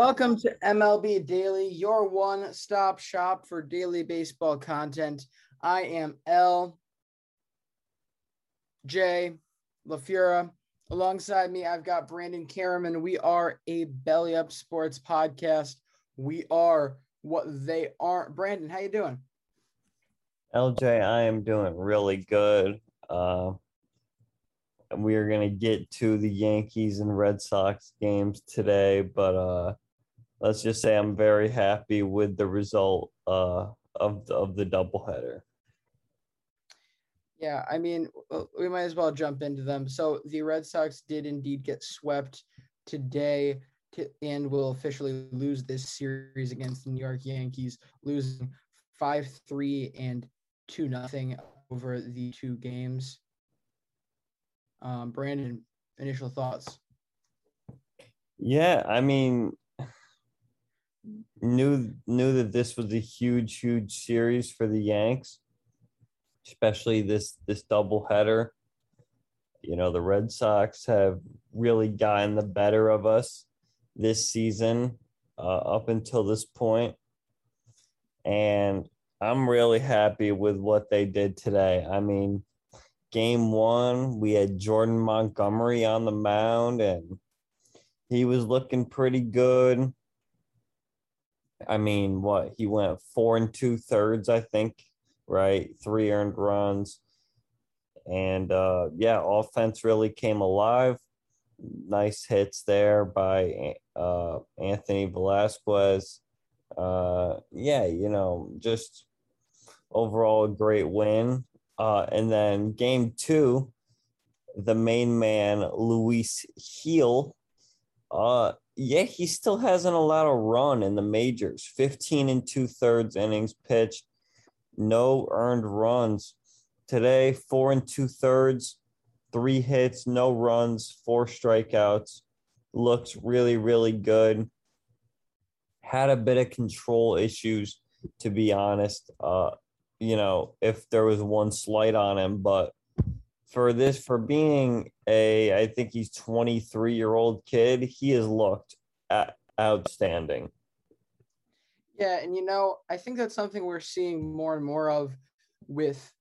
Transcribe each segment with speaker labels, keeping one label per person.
Speaker 1: Welcome to MLB Daily, your one stop shop for daily baseball content. I am L. J. LaFura. Alongside me, I've got Brandon Karaman. We are a Belly Up Sports podcast. We are what they aren't. Brandon, how you doing?
Speaker 2: LJ, I am doing really good. Uh, we are going to get to the Yankees and Red Sox games today, but uh, let's just say I'm very happy with the result uh, of the, of the doubleheader.
Speaker 1: Yeah, I mean, we might as well jump into them. So the Red Sox did indeed get swept today to, and will officially lose this series against the New York Yankees, losing 5 3 and 2 nothing over the two games. Um, Brandon, initial thoughts?
Speaker 2: Yeah, I mean, knew knew that this was a huge, huge series for the Yanks, especially this this double header. You know, the Red Sox have really gotten the better of us this season uh, up until this point, and I'm really happy with what they did today. I mean, game one, we had Jordan Montgomery on the mound, and he was looking pretty good. I mean, what he went four and two thirds, I think, right? Three earned runs. And uh, yeah, offense really came alive. Nice hits there by uh, Anthony Velazquez. Uh, yeah, you know, just overall a great win. Uh, and then game two, the main man, Luis Gil, uh, yeah, he still hasn't allowed a run in the majors. 15 and two thirds innings pitched, no earned runs. Today, four and two thirds, three hits, no runs, four strikeouts. Looks really, really good. Had a bit of control issues, to be honest. Uh, you know, if there was one slight on him, but for this for being a I think he's 23 year old kid, he has looked outstanding.
Speaker 1: Yeah, and you know, I think that's something we're seeing more and more of with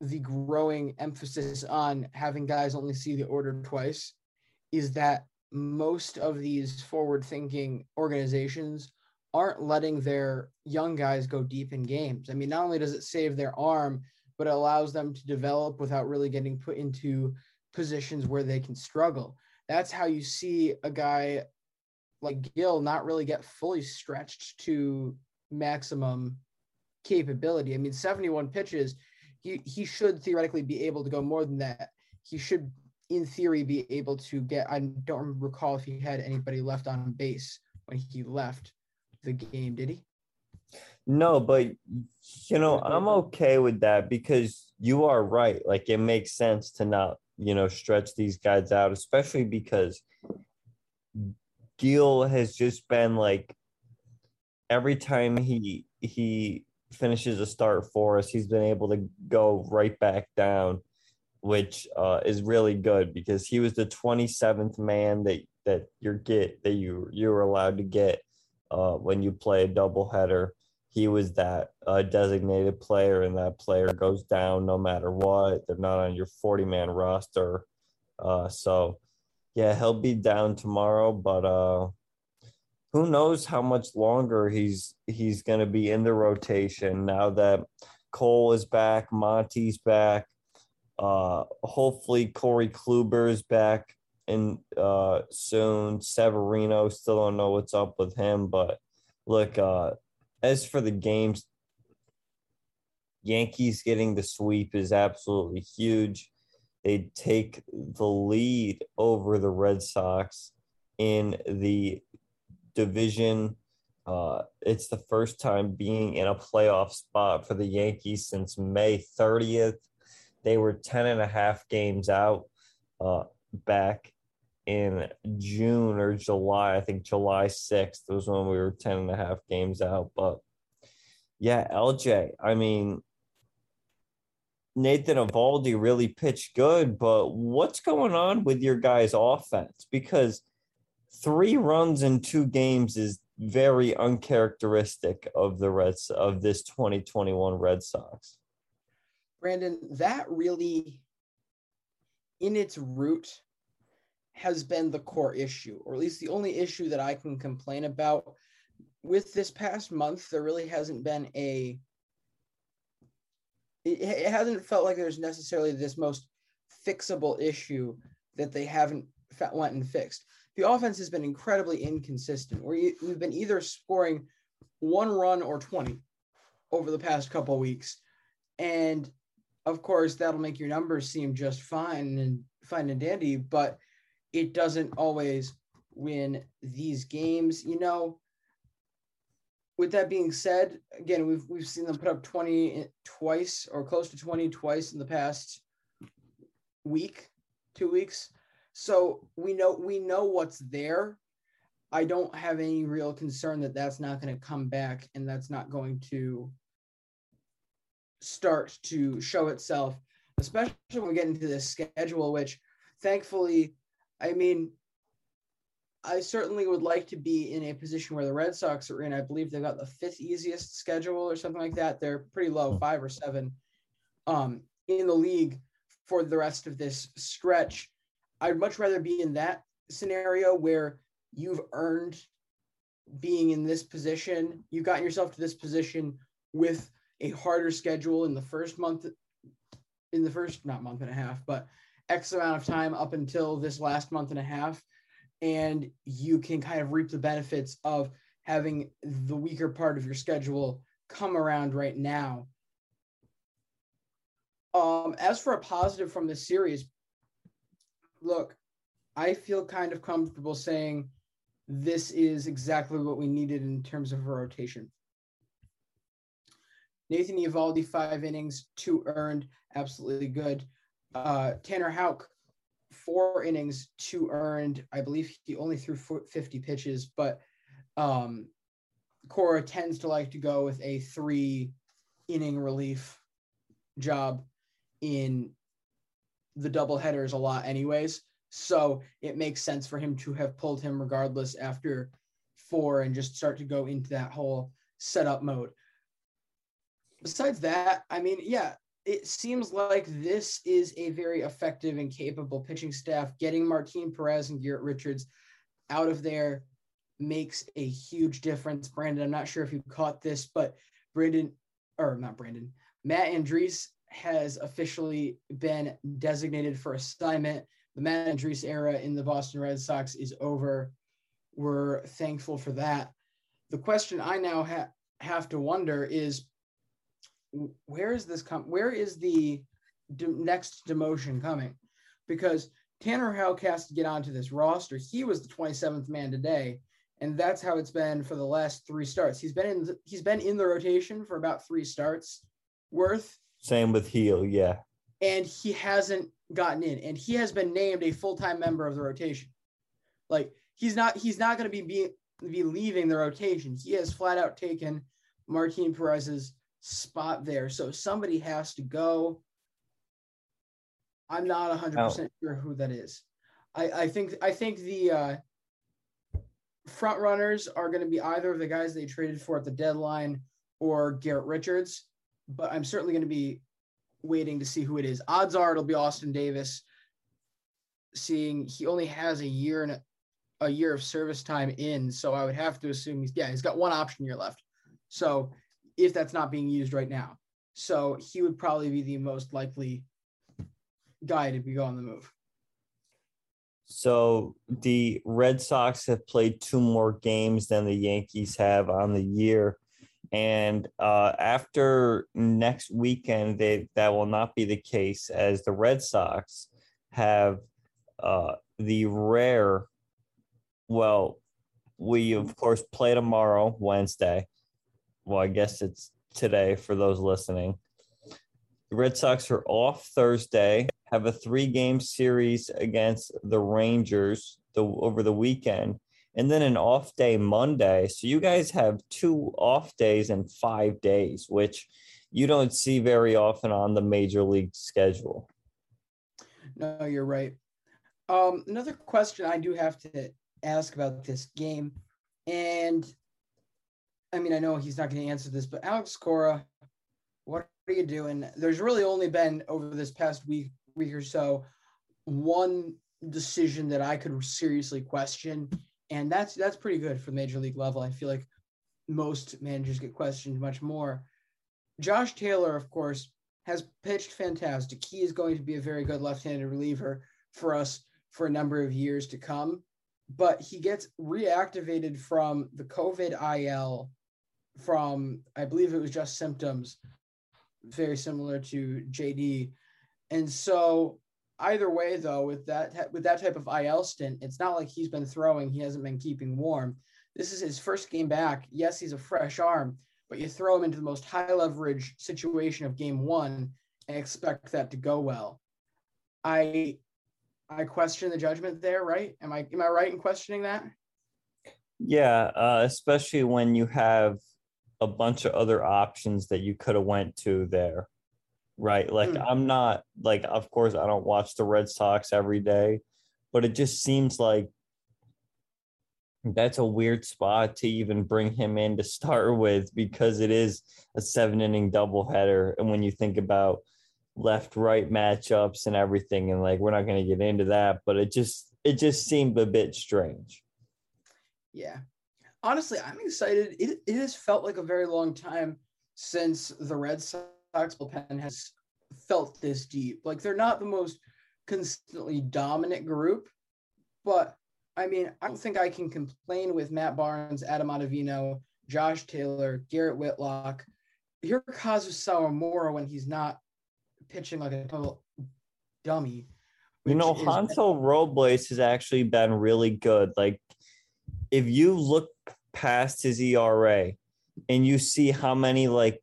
Speaker 1: the growing emphasis on having guys only see the order twice is that most of these forward thinking organizations aren't letting their young guys go deep in games. I mean, not only does it save their arm, but it allows them to develop without really getting put into positions where they can struggle. That's how you see a guy like Gil not really get fully stretched to maximum capability. I mean, 71 pitches, he, he should theoretically be able to go more than that. He should, in theory, be able to get. I don't recall if he had anybody left on base when he left the game, did he?
Speaker 2: No, but you know, I'm okay with that because you are right. Like it makes sense to not, you know, stretch these guys out, especially because Gil has just been like every time he he finishes a start for us, he's been able to go right back down, which uh, is really good because he was the 27th man that that you get that you you were allowed to get uh, when you play a doubleheader. He was that uh, designated player, and that player goes down no matter what. They're not on your 40 man roster. Uh, so, yeah, he'll be down tomorrow, but uh, who knows how much longer he's he's going to be in the rotation now that Cole is back, Monty's back. Uh, hopefully Corey Kluber is back in uh, soon. Severino still don't know what's up with him, but look, uh, as for the games, Yankees getting the sweep is absolutely huge. They take the lead over the Red Sox in the division. Uh, it's the first time being in a playoff spot for the Yankees since May 30th. They were 10 and a half games out uh, back in June or July. I think July 6th was when we were 10 and a half games out. But yeah, LJ, I mean, Nathan Eovaldi really pitched good, but what's going on with your guys' offense? Because three runs in two games is very uncharacteristic of the Reds of this 2021 Red Sox.
Speaker 1: Brandon, that really in its root has been the core issue, or at least the only issue that I can complain about with this past month. There really hasn't been a it, it hasn't felt like there's necessarily this most fixable issue that they haven't went and fixed the offense has been incredibly inconsistent. Where we've been either scoring one run or 20 over the past couple weeks. And of course, that'll make your numbers seem just fine and fine and dandy, but it doesn't always win these games. You know, with that being said, again, we've we've seen them put up 20 twice or close to 20 twice in the past week, two weeks. So we know we know what's there. I don't have any real concern that that's not going to come back and that's not going to start to show itself, especially when we get into this schedule, which thankfully, I mean, I certainly would like to be in a position where the Red Sox are in. I believe they've got the fifth easiest schedule or something like that. They're pretty low, five or seven um, in the league for the rest of this stretch. I'd much rather be in that scenario where you've earned being in this position. You've gotten yourself to this position with a harder schedule in the first month, in the first, not month and a half, but X amount of time up until this last month and a half. And you can kind of reap the benefits of having the weaker part of your schedule come around right now. Um, as for a positive from this series, look, I feel kind of comfortable saying this is exactly what we needed in terms of a rotation. Nathan Eovaldi, five innings, two earned, absolutely good. Uh, Tanner Houck, four innings, two earned. I believe he only threw 50 pitches, but um, Cora tends to like to go with a three inning relief job in the double headers a lot anyways. So it makes sense for him to have pulled him regardless after four and just start to go into that whole setup mode. Besides that, I mean, yeah, it seems like this is a very effective and capable pitching staff. Getting Martin Perez and Garrett Richards out of there makes a huge difference. Brandon, I'm not sure if you caught this, but Brandon, or not Brandon, Matt Andriese has officially been designated for assignment. The Matt Andriese era in the Boston Red Sox is over. We're thankful for that. The question I now ha- have to wonder is where is this come where is the de- next demotion coming? Because tanner houck has to get onto this roster he was the 27th man today and that's how it's been for the last three starts. He's been in the, he's been in the rotation for about three starts worth.
Speaker 2: Same with Gil, yeah.
Speaker 1: and he hasn't gotten in and he has been named a full-time member of the rotation. Like he's not he's not going to be, be be leaving the rotation. He has flat out taken martin perez's spot there so somebody has to go i'm not 100% sure who that is i i think i think the uh front runners are going to be either of the guys they traded for at the deadline or garrett richards but i'm certainly going to be waiting to see who it is. Odds are it'll be Austin Davis. Seeing he only has a year and a, a year of service time in, so I would have to assume he's yeah he's got one option year left. So if that's not being used right now, so he would probably be the most likely guy to be on the move.
Speaker 2: So the Red Sox have played two more games than the Yankees have on the year. And uh, after next weekend, they, that will not be the case as the Red Sox have uh, the rare, well, we of course play tomorrow, Wednesday. Well, I guess it's today for those listening. The Red Sox are off Thursday, have a three game series against the Rangers the, over the weekend, and then an off day Monday. So you guys have two off days in five days, which you don't see very often on the major league schedule.
Speaker 1: No, you're right. Um, another question I do have to ask about this game, and I mean, I know he's not going to answer this, but Alex Cora, what are you doing? There's really only been over this past week, week or so, one decision that I could seriously question, and that's that's pretty good for the major league level. I feel like most managers get questioned much more. Josh Taylor, of course, has pitched fantastic. He is going to be a very good left-handed reliever for us for a number of years to come. But he gets reactivated from the COVID IL from I believe it was just symptoms, very similar to JD. And so either way, though, with that with that type of IL stint, it's not like he's been throwing. He hasn't been keeping warm. This is his first game back. Yes, he's a fresh arm, but you throw him into the most high leverage situation of game one and expect that to go well. I I question the judgment there, right? Am I am I right in questioning that?
Speaker 2: Yeah, uh, especially when you have a bunch of other options that you could have went to there, right? Like
Speaker 1: Mm.
Speaker 2: I'm not like, of course, I don't watch the Red Sox every day, but it just seems like that's a weird spot to even bring him in to start with because it is a seven inning doubleheader, and when you think about left right matchups and everything, and like we're not going to get into that, but it just it just seemed a bit strange.
Speaker 1: Yeah. Honestly, I'm excited. It, it has felt like a very long time since the Red Sox bullpen has felt this deep. Like they're not the most consistently dominant group, but I mean, I don't think I can complain with Matt Barnes, Adam Ottavino, Josh Taylor, Garrett Whitlock. Hirokazu Sawamura when he's not pitching like a total dummy.
Speaker 2: You know,
Speaker 1: which is-
Speaker 2: Hansel Robles has actually been really good. Like, if you look past his ERA and you see how many like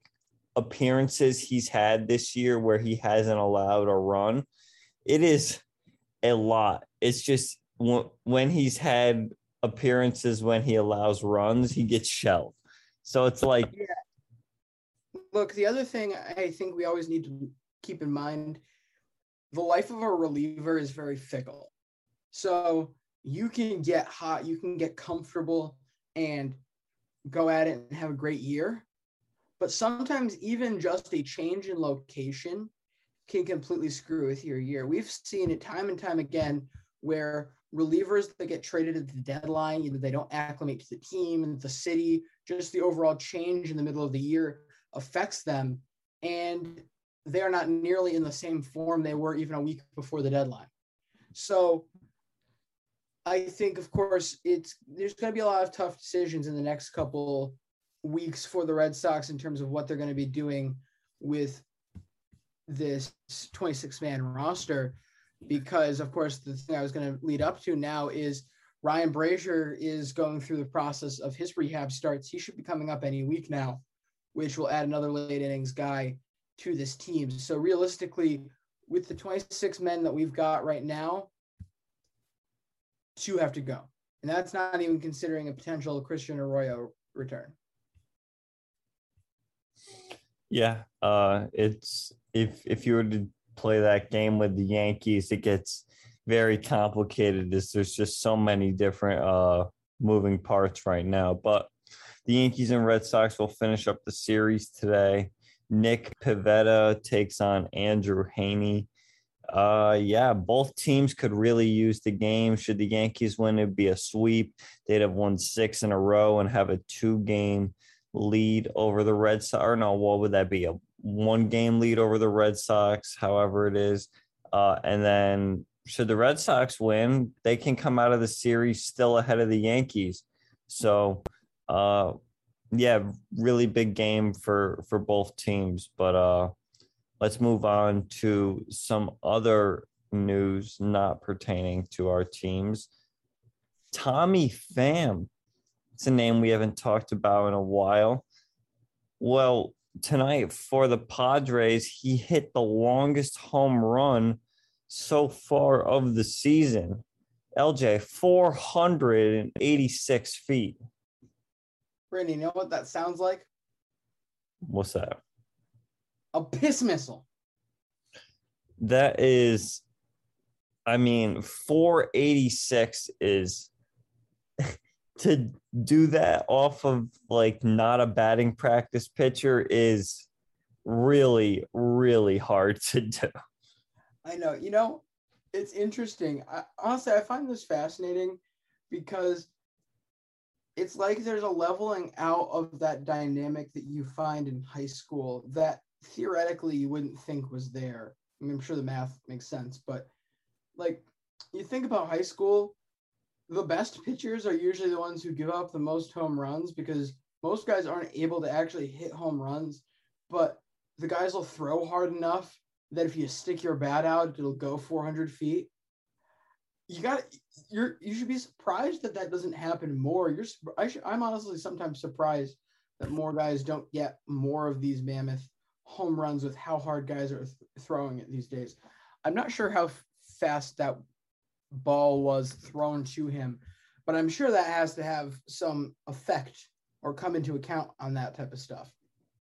Speaker 2: appearances he's had this year where he hasn't allowed a run, it is a lot. It's just when he's had appearances when he allows runs, he gets shelled. So it's like,
Speaker 1: look, the other thing I think we always need to keep in mind the life of a reliever is very fickle. So you can get hot, you can get comfortable and go at it and have a great year. But sometimes even just a change in location can completely screw with your year. We've seen it time and time again where relievers that get traded at the deadline, either they don't acclimate to the team and the city, just the overall change in the middle of the year affects them. And they're not nearly in the same form they were even a week before the deadline. So I think, of course, it's there's going to be a lot of tough decisions in the next couple weeks for the Red Sox in terms of what they're going to be doing with this 26 man roster because of course the thing I was going to lead up to now is Ryan Brasier is going through the process of his rehab starts. He should be coming up any week now, which will add another late innings guy to this team. So realistically, with the 26 men that we've got right now, two have to go. And that's not even considering a potential Christian Arroyo return.
Speaker 2: Yeah, uh, it's if if you were to play that game with the Yankees, it gets very complicated. There's just so many different uh, moving parts right now. But the Yankees and Red Sox will finish up the series today. Nick Pivetta takes on Andrew Heaney. Uh, yeah, both teams could really use the game. Should the Yankees win, it'd be a sweep. They'd have won six in a row and have a two game lead over the Red Sox. Or no, what would that be? A one game lead over the Red Sox, however it is. Uh, and then should the Red Sox win, they can come out of the series still ahead of the Yankees. So, uh, yeah, really big game for for both teams. But uh, let's move on to some other news not pertaining to our teams. Tommy Pham, it's a name we haven't talked about in a while. Well, tonight for the Padres, he hit the longest home run so far of the season. LJ, 486 feet.
Speaker 1: Brittany, you know what that sounds like?
Speaker 2: What's that?
Speaker 1: A piss missile.
Speaker 2: That is, I mean, 486 is to do that off of like not a batting practice pitcher is really, really hard to do.
Speaker 1: I know. You know, it's interesting. I, honestly, I find this fascinating because it's like there's a leveling out of that dynamic that you find in high school that theoretically you wouldn't think was there. I mean, I'm sure the math makes sense, but like you think about high school, the best pitchers are usually the ones who give up the most home runs because most guys aren't able to actually hit home runs, but the guys will throw hard enough that if you stick your bat out, it'll go 400 feet. You got you're you should be surprised that that doesn't happen more. You're I should, I'm honestly sometimes surprised that more guys don't get more of these mammoth home runs with how hard guys are th- throwing it these days. I'm not sure how f- fast that ball was thrown to him, but I'm sure that has to have some effect or come into account on that type of stuff.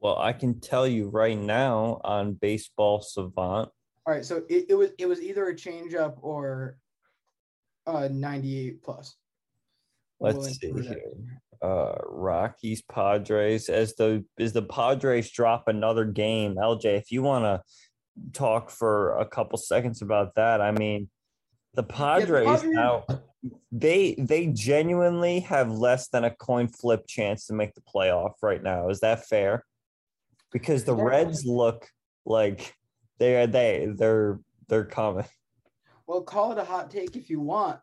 Speaker 2: Well, I can tell you right now on Baseball Savant.
Speaker 1: All right, so it, it was it was either a changeup or uh 98 plus.
Speaker 2: Let's
Speaker 1: We'll
Speaker 2: see here. Uh Rockies Padres as the as the Padres drop another game. LJ, if you want to talk for a couple seconds about that, I mean the Padres
Speaker 1: Padres-
Speaker 2: now they they genuinely have less than a coin flip chance to make the playoff right now. Is that fair? Because the. Reds look like they are they they're they're coming.
Speaker 1: Well, call it a hot take if you want.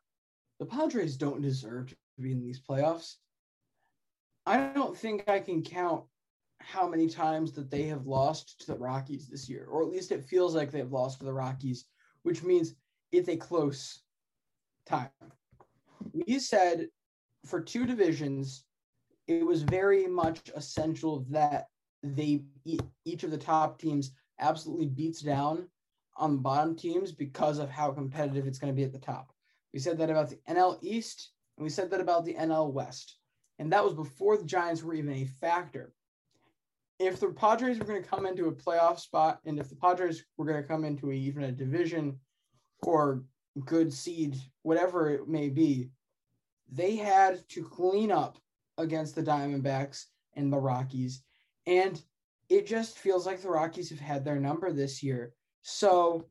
Speaker 1: The Padres don't deserve to be in these playoffs. I don't think I can count how many times that they have lost to the Rockies this year, or at least it feels like they've lost to the Rockies, which means it's a close time. We said for two divisions, it was very much essential that they each of the top teams absolutely beats down on the bottom teams because of how competitive it's going to be at the top. We said that about the NL East, and we said that about the NL West. And that was before the Giants were even a factor. If the Padres were going to come into a playoff spot, and if the Padres were going to come into a, even a division or good seed, whatever it may be, they had to clean up against the Diamondbacks and the Rockies. And it just feels like the Rockies have had their number this year. So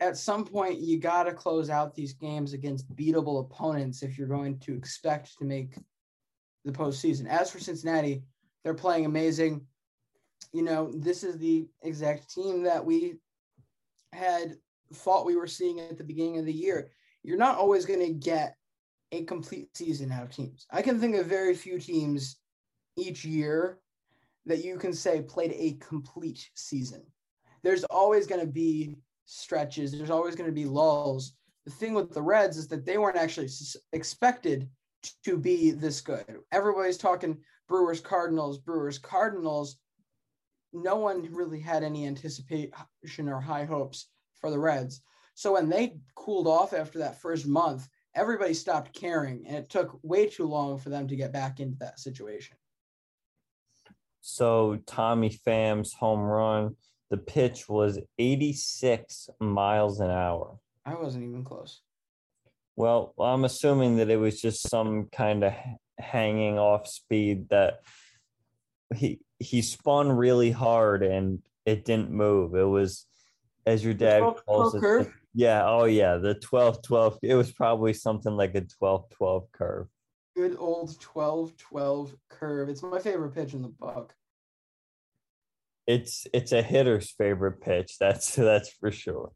Speaker 1: at some point, you got to close out these games against beatable opponents if you're going to expect to make the postseason. As for Cincinnati, they're playing amazing. You know, this is the exact team that we had thought we were seeing at the beginning of the year. You're not always going to get a complete season out of teams. I can think of very few teams each year that you can say played a complete season. There's always going to be stretches, there's always going to be lulls. The thing with the Reds is that they weren't actually expected to be this good. Everybody's talking Brewers Cardinals, Brewers Cardinals. No one really had any anticipation or high hopes for the Reds. So when they cooled off after that first month, everybody stopped caring and it took way too long for them to get back into that situation.
Speaker 2: So Tommy Pham's home run, the pitch was 86 miles an hour.
Speaker 1: I wasn't even close.
Speaker 2: Well, I'm assuming that it was just some kind of hanging off speed that he he spun really hard and it didn't move. It was as your dad calls it. Yeah, oh yeah, the 12 12. It was probably something like a 12 12 curve.
Speaker 1: Good old 12 12 curve. It's my favorite pitch in the book.
Speaker 2: It's it's a hitter's favorite pitch. That's that's for sure.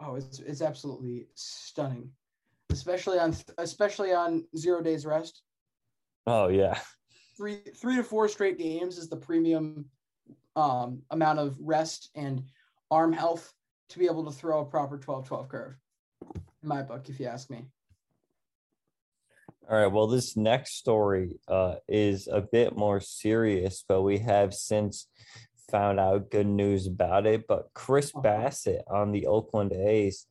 Speaker 1: Oh, it's it's absolutely stunning. Especially on especially on 0 days rest.
Speaker 2: Oh yeah.
Speaker 1: 3 3 to 4 straight games is the premium um, amount of rest and arm health to be able to throw a proper 12-12 curve in my book if you ask me
Speaker 2: all right. Well, this next story uh, is a bit more serious, but we have since found out good news about it. But Chris uh-huh. On the Oakland A's,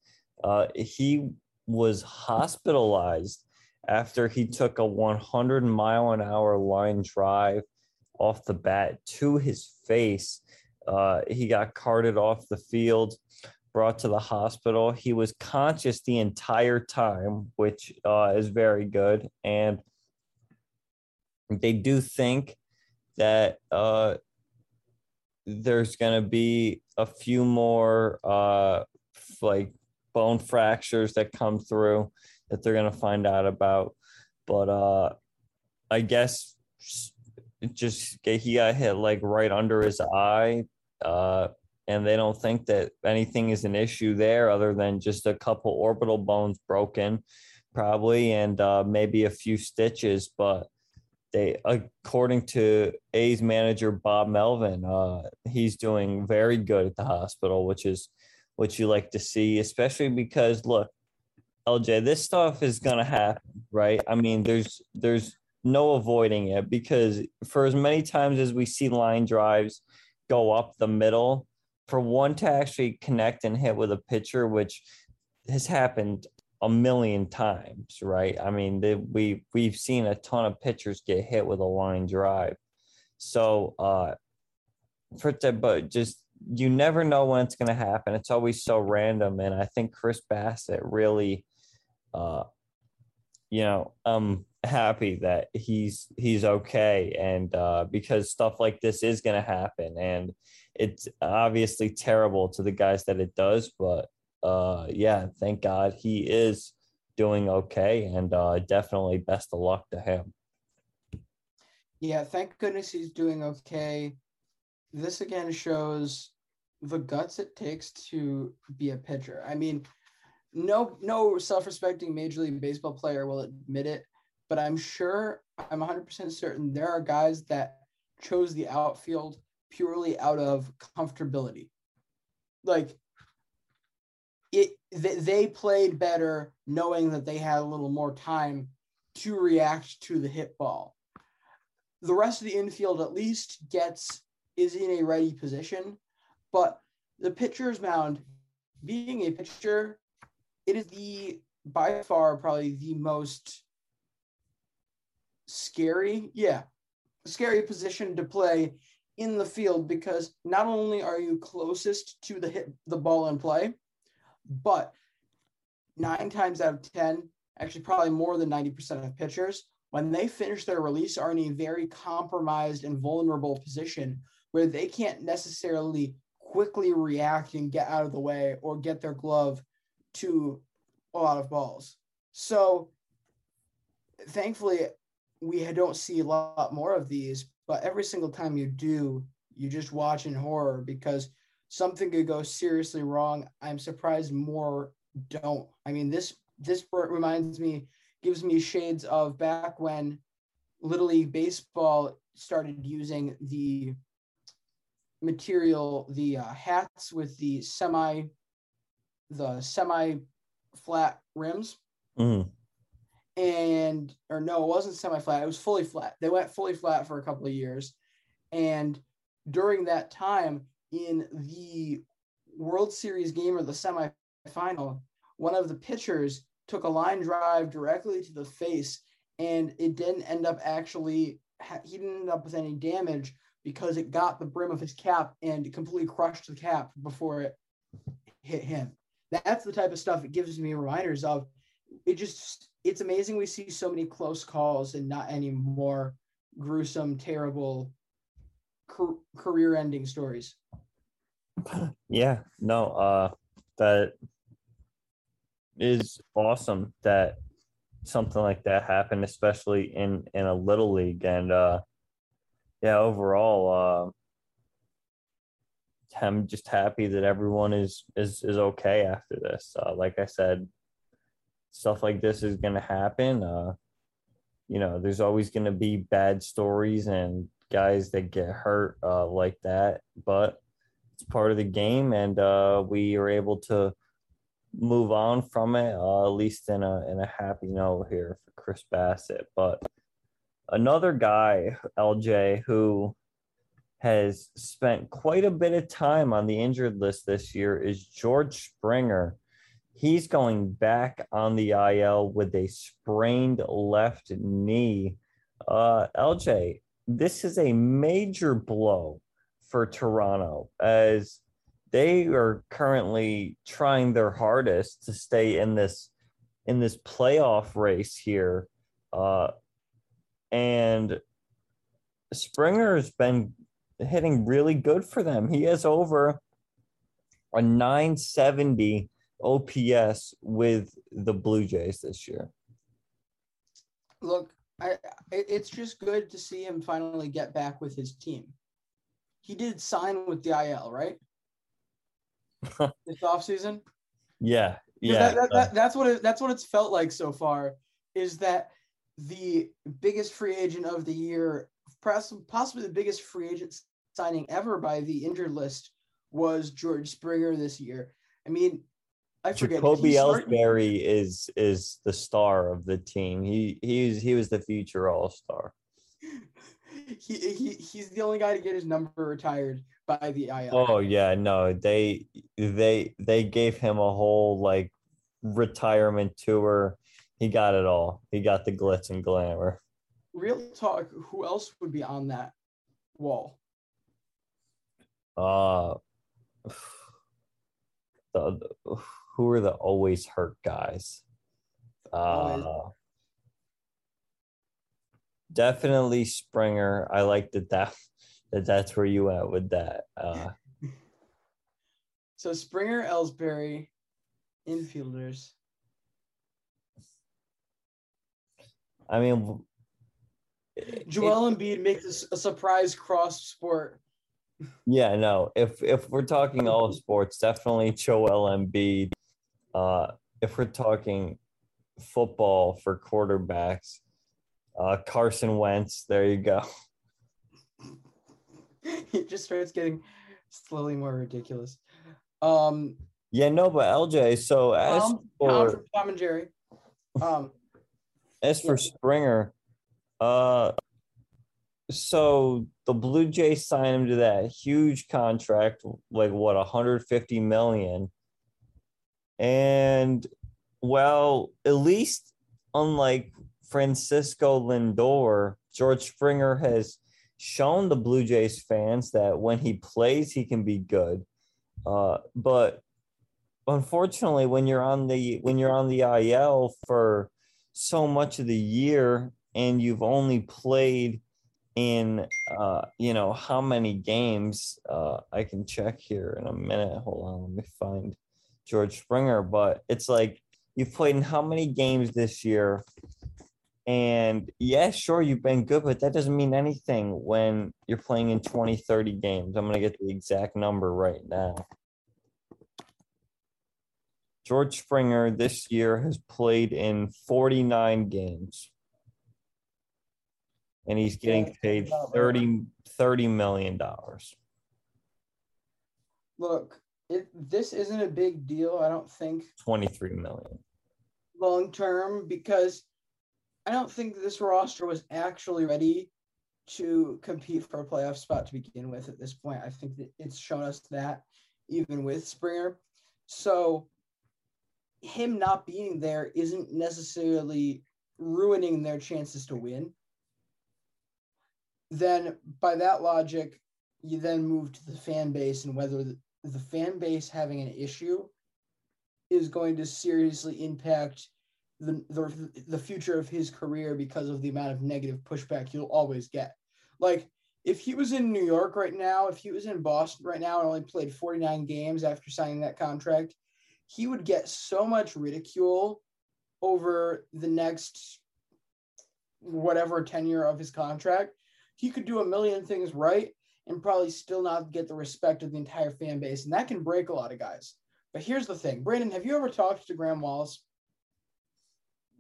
Speaker 2: uh, he was hospitalized after he took a 100 mile an hour line drive off the bat to his face. Uh, he got carted off the field brought to the hospital. He was conscious the entire time, which uh, is very good. And they do think that uh, there's going to be a few more uh, like bone fractures that come through that they're going to find out about. But uh, I guess just he got hit like right under his eye. Uh, and they don't think that anything is an issue there other than just a couple orbital bones broken probably and uh, maybe a few stitches but they according to a's manager bob melvin uh, he's doing very good at the hospital which is what you like to see especially because look lj this stuff is going to happen right? I mean there's there's no avoiding it because for as many times as we see line drives go up the middle for one to actually connect and hit with a pitcher, which has happened a million times, right? I mean, we we've seen a ton of pitchers get hit with a line drive. So, uh, for to, but just you never know when it's going to happen. It's always so random, and I think Chris Bassitt really, uh, you know, I'm happy that he's he's okay, and uh, because stuff like this is going to happen, and it's obviously terrible to the guys that it does, but uh, yeah, thank God he is doing okay, and uh, definitely best of luck to him.
Speaker 1: Yeah, thank goodness he's doing okay. This again shows the guts it takes to be a pitcher. I mean, no no self-respecting major league baseball player will admit it, but I'm sure I'm 100% certain there are guys that chose the outfield purely out of comfortability. Like it they played better knowing that they had a little more time to react to the hit ball. The rest of the infield at least gets is in a ready position, but the pitcher's mound, being a pitcher, it is the by far probably the most scary, yeah, scary position to play in the field because not only are you closest to the hit the ball in play, but nine times out of 10, actually probably more than 90% of pitchers, when they finish their release, are in a very compromised and vulnerable position where they can't necessarily quickly react and get out of the way or get their glove to a lot of balls. So thankfully, we don't see a lot more of these, but every single time you do, you just watch in horror because something could go seriously wrong. I'm surprised more don't. I mean, this this reminds me, gives me shades of back when Little League Baseball started using the material, the uh, hats with the semi, the semi flat rims.
Speaker 2: Mm.
Speaker 1: And or no, it wasn't semi flat. It was fully flat. They went fully flat for a couple of years, and during that time, in the World Series game or the semifinal, one of the pitchers took a line drive directly to the face, and it didn't end up actually. He didn't end up with any damage because it got the brim of his cap and completely crushed the cap before it hit him. That's the type of stuff it gives me reminders of. It just it's amazing we see so many close calls and not any more gruesome, terrible career ending stories.
Speaker 2: Yeah, no, uh that is awesome that something like that happened, especially in in a little league. And uh yeah, overall, uh I'm just happy that everyone is is is okay after this. Uh, like I said, stuff like this is gonna happen. Uh, you know, there's always gonna be bad stories and guys that get hurt uh, like that, but it's part of the game, and uh, we are able to move on from it, uh, at least in a in a happy note here for Chris Bassitt. But another guy, LJ, who has spent quite a bit of time on the injured list this year is George Springer. He's going back on the IL with a sprained left knee. Uh, LJ, this is a major blow for Toronto as they are currently trying their hardest to stay in this in this playoff race here. Uh, and Springer has been hitting really good for them. He has over a 970 OPS with the Blue Jays this year.
Speaker 1: Look, I, it's just good to see him finally get back with his team. He did sign with the IL, right? this off season.
Speaker 2: Yeah, yeah.
Speaker 1: That, that, uh, that, that's what it, that's what it's felt like so far. Is that the biggest free agent of the year, possibly the biggest free agent signing ever by the injured list, was George Springer this year. I mean, I forget.
Speaker 2: Jacoby Ellsbury is is the star of the team. He he's he was the future All Star.
Speaker 1: he, he he's the only guy to get his number retired by the IL.
Speaker 2: Oh yeah, no, they they they gave him a whole like retirement tour. He got it all. He got the glitz and glamour.
Speaker 1: Real talk. Who else would be on that wall?
Speaker 2: Uh, the, the who are the always hurt guys? Uh, definitely Springer. I like that that that that's where you went with that. Uh,
Speaker 1: so Springer, Ellsbury, infielders.
Speaker 2: I mean,
Speaker 1: Joel Embiid makes a, a surprise cross sport
Speaker 2: Yeah, no. If if we're talking all sports, definitely Joel Embiid. Uh, if we're talking football for quarterbacks, uh, Carson Wentz. There you go.
Speaker 1: it just starts getting slowly more ridiculous. Um,
Speaker 2: yeah, no, but LJ. So as for
Speaker 1: Tom Tom and Jerry. Um,
Speaker 2: as for Springer, uh, so the Blue Jays signed him to that huge contract, like what, 150 million. And well, at least unlike Francisco Lindor, George Springer has shown the Blue Jays fans that when he plays, he can be good. Uh, but unfortunately, when you're on the when you're on the IL for so much of the year and you've only played in uh, you know how many games uh, I can check here in a minute. Hold on, let me find George Springer. But it's like you've played in how many games this year? And yeah, sure, you've been good, but that doesn't mean anything when you're playing in 20, 30 games. I'm going to get the exact number right now. George Springer this year has played in 49 games. And he's getting paid 30, 30 million dollars.
Speaker 1: Look, it, this isn't a big deal, I don't think.
Speaker 2: 23 million.
Speaker 1: Long term, because I don't think this roster was actually ready to compete for a playoff spot to begin with at this point. I think that it's shown us that even with Springer. So him not being there isn't necessarily ruining their chances to win. Then by that logic, you then move to the fan base and whether the, fan base having an issue is going to seriously impact the, the the future of his career because of the amount of negative pushback he'll always get. Like if he was in New York right now, if he was in Boston right now and only played 49 games after signing that contract, he would get so much ridicule over the next whatever tenure of his contract. He could do a million things right and probably still not get the respect of the entire fan base. And that can break a lot of guys. But here's the thing Brandon, have you ever talked to Graham Wallace?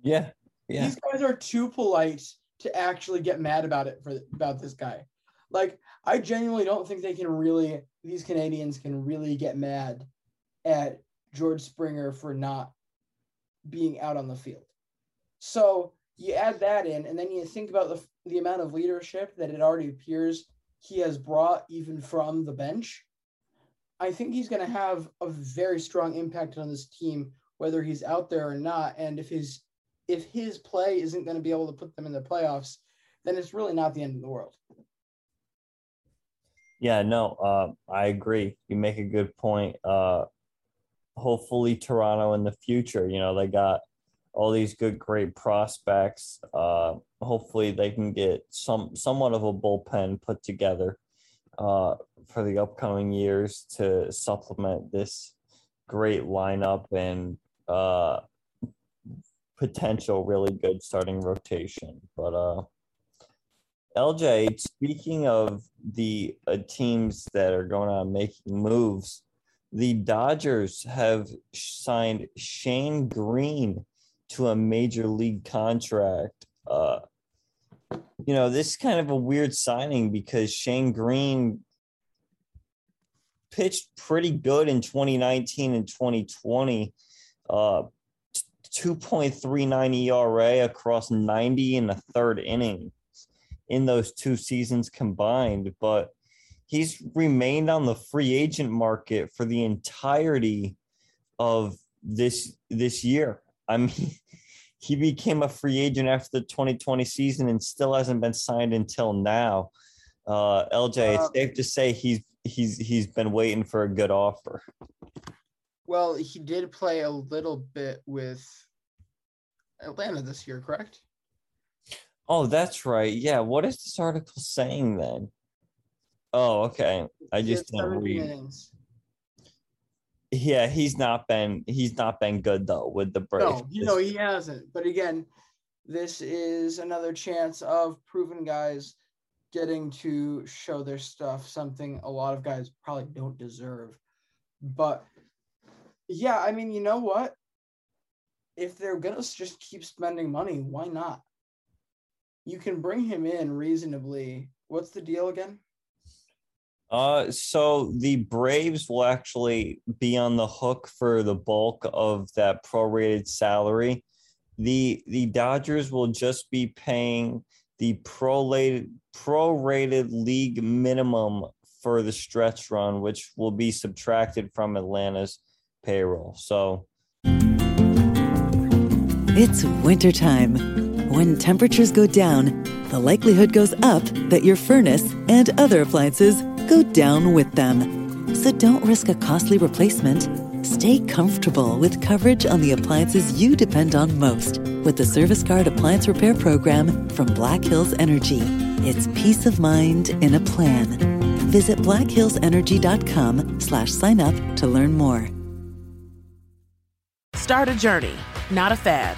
Speaker 2: Yeah. Yeah.
Speaker 1: These guys are too polite to actually get mad about it for about this guy. Like, I genuinely don't think they can really these Canadians can really get mad at George Springer for not being out on the field. So you add that in, and then you think about the the amount of leadership that it already appears he has brought even from the bench. I think he's going to have a very strong impact on this team, whether he's out there or not. And if his if his play isn't going to be able to put them in the playoffs, then it's really not the end of the world.
Speaker 2: Yeah, no, uh, I agree. You make a good point. Uh, hopefully, Toronto in the future, you know, they got all these good, great prospects. Uh, hopefully, they can get some somewhat of a bullpen put together uh, for the upcoming years to supplement this great lineup and uh, potential really good starting rotation. But uh, LJ, speaking of the uh, teams that are going on making moves, the Dodgers have signed Shane Greene to a major league contract. Uh, you know, this is kind of a weird signing because Shane Greene pitched pretty good in 2019 and 2020. Uh, 2.39 ERA across 90 and a third innings in those two seasons combined, but he's remained on the free agent market for the entirety of this this year. I mean, he became a free agent after the 2020 season and still hasn't been signed until now. Uh, LJ, it's uh, safe to say he's he's he's been waiting for a good offer.
Speaker 1: Well, he did play a little bit with Atlanta this year, correct?
Speaker 2: Oh, that's right. Yeah. What is this article saying then? Oh, okay. I just didn't read. Innings. Yeah, he's not been he's not been good though with the Braves.
Speaker 1: No, you know he hasn't. But again, this is another chance of proven guys getting to show their stuff, something a lot of guys probably don't deserve. But yeah, I mean, you know what? If they're gonna just keep spending money, why not? You can bring him in reasonably. What's the deal again?
Speaker 2: Uh, so the Braves will actually be on the hook for the bulk of that prorated salary. The the Dodgers will just be paying the prorated prorated league minimum for the stretch run, which will be subtracted from Atlanta's payroll. So
Speaker 3: it's wintertime. When temperatures go down, the likelihood goes up that your furnace and other appliances go down with them. So don't risk a costly replacement. Stay comfortable with coverage on the appliances you depend on most with the Service Guard Appliance Repair Program from Black Hills Energy. It's peace of mind in a plan. Visit blackhillsenergy.com slash sign up to learn more.
Speaker 4: Start a journey, not a fad.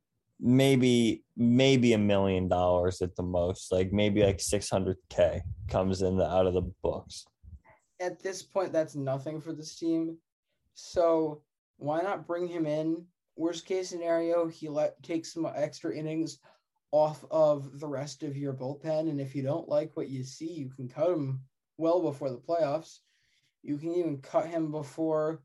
Speaker 2: maybe maybe a million dollars at the most like maybe like 600k comes in the, out of the books.
Speaker 1: At this point that's nothing for this team. So why not bring him in? Worst case scenario he let take some extra innings off of the rest of your bullpen. And if you don't like what you see you can cut him well before the playoffs. You can even cut him before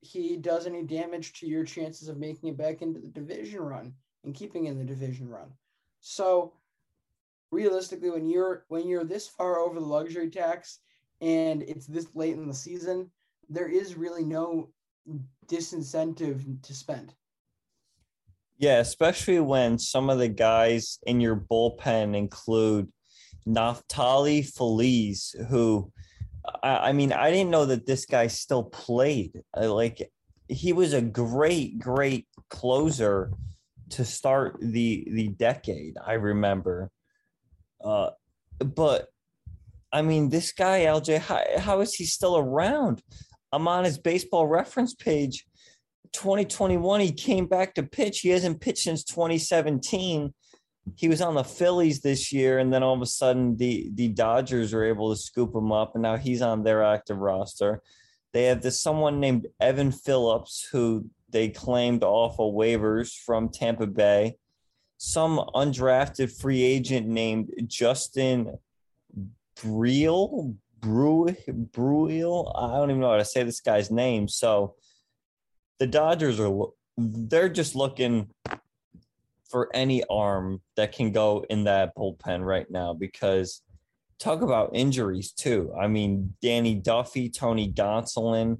Speaker 1: he does any damage to your chances of making it back into the division run and keeping in the division run. So realistically, when you're when you're this far over the luxury tax and it's this late in the season, there is really no disincentive to spend.
Speaker 2: Yeah, especially when some of the guys in your bullpen include Neftali Feliz, who I, I mean, I didn't know that this guy still played. Like he was a great, great closer to start the the decade. I remember, uh, but I mean, this guy LJ, how, how is he still around? I'm on his baseball reference page. 2021, he came back to pitch. He hasn't pitched since 2017. He was on the Phillies this year, and then all of a sudden, the the Dodgers were able to scoop him up, and now he's on their active roster. They have this someone named Evan Phillips who they claimed off of waivers from Tampa Bay. Some undrafted free agent named Justin Briel, Bruil, I don't even know how to say this guy's name. So the Dodgers are they're just looking for any arm that can go in that bullpen right now because talk about injuries too. I mean, Danny Duffy, Tony Gonsolin,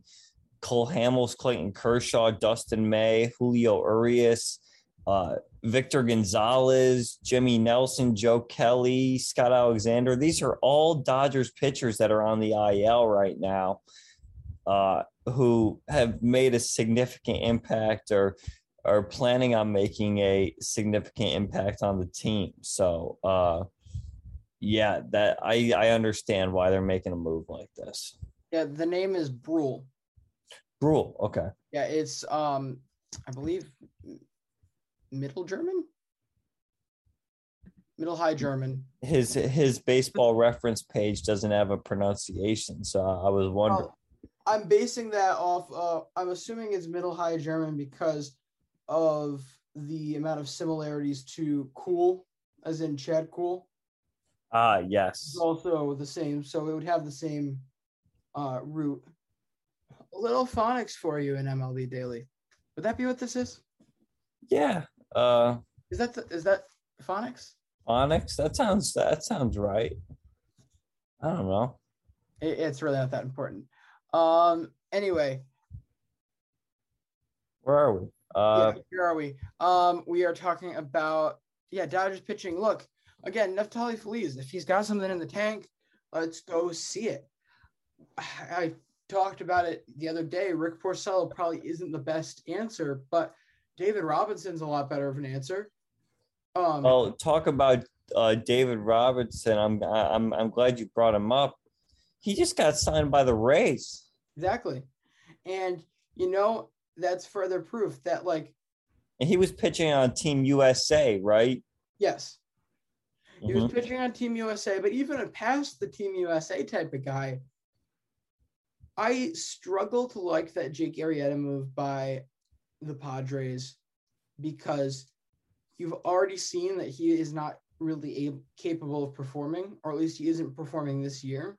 Speaker 2: Cole Hamels, Clayton Kershaw, Dustin May, Julio Urias, uh, Victor Gonzalez, Jimmy Nelson, Joe Kelly, Scott Alexander. These are all Dodgers pitchers that are on the IL right now uh, who have made a significant impact or are planning on making a significant impact on the team. So, uh, yeah, that I, I understand why they're making a move like this.
Speaker 1: Yeah, the name is Bruihl.
Speaker 2: Bruihl. Okay.
Speaker 1: Yeah, it's um, I believe Middle German, Middle High German.
Speaker 2: His his baseball reference page doesn't have a pronunciation, so I was wondering.
Speaker 1: Well, I'm basing that off. Uh, I'm assuming it's Middle High German because of the amount of similarities to Kuhl, as in Chad Kuhl.
Speaker 2: Ah, yes.
Speaker 1: It's also the same, so it would have the same uh, root a little phonics for you in MLB Daily. Would that be what this is?
Speaker 2: Yeah. Uh,
Speaker 1: is that the, is that phonics?
Speaker 2: Phonics. That sounds that sounds right. I don't know.
Speaker 1: It, it's really not that important. Um. Anyway.
Speaker 2: Where are we? Uh,
Speaker 1: yeah, here are we? Um. We are talking about yeah Dodgers pitching. Look again, Neftali Feliz. If he's got something in the tank, Let's go see it. I talked about it the other day. Rick Porcello probably isn't the best answer, but David Robertson's a lot better of an answer. Um,
Speaker 2: well, talk about uh, David Robertson. I'm I'm I'm glad you brought him up. He just got signed by the Rays.
Speaker 1: Exactly, and you know that's further proof that like.
Speaker 2: And he was pitching on Team USA, right?
Speaker 1: Yes. He mm-hmm. was pitching on Team USA, but even past the Team USA type of guy, I struggle to like that Jake Arrieta move by the Padres because you've already seen that he is not really able, capable of performing, or at least he isn't performing this year.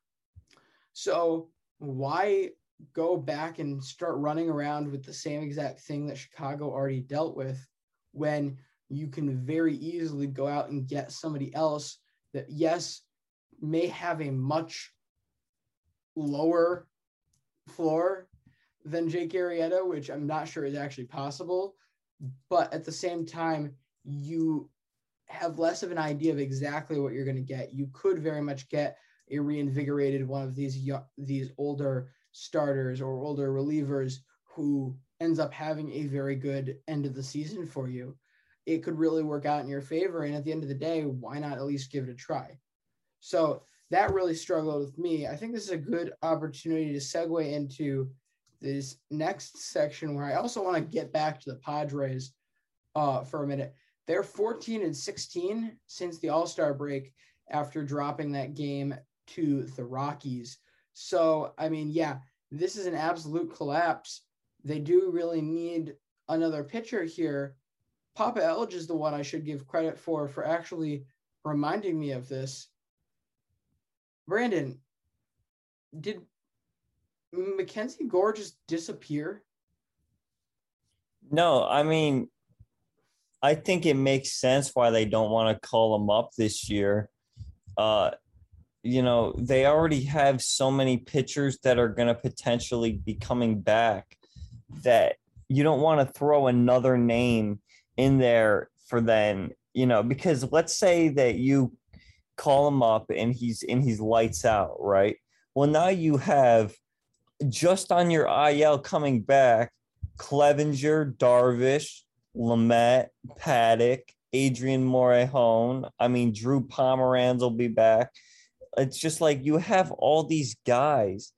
Speaker 1: So why go back and start running around with the same exact thing that Chicago already dealt with when you can very easily go out and get somebody else that, yes, may have a much lower floor than Jake Arrieta, which I'm not sure is actually possible. But at the same time, you have less of an idea of exactly what you're going to get. You could very much get a reinvigorated one of these young, these older starters or older relievers who ends up having a very good end of the season for you. It could really work out in your favor. And at the end of the day, why not at least give it a try? So that really struggled with me. I think this is a good opportunity to segue into this next section where I also want to get back to the Padres uh, for a minute. They're 14 and 16 since the All Star break after dropping that game to the Rockies. So, I mean, yeah, this is an absolute collapse. They do really need another pitcher here. Papa Elge is the one I should give credit for for actually reminding me of this. Brandon, did Mackenzie Gore just disappear?
Speaker 2: No, I mean, I think it makes sense why they don't want to call him up this year. Uh, you know, they already have so many pitchers that are going to potentially be coming back that you don't want to throw another name in there for them, you know, because let's say that you call him up and he's and he's lights out, right? Well, now you have just on your IL coming back, Clevinger, Darvish, Lamet, Paddack, Adrian Morejon. I mean, Drew Pomeranz will be back. It's just like you have all these guys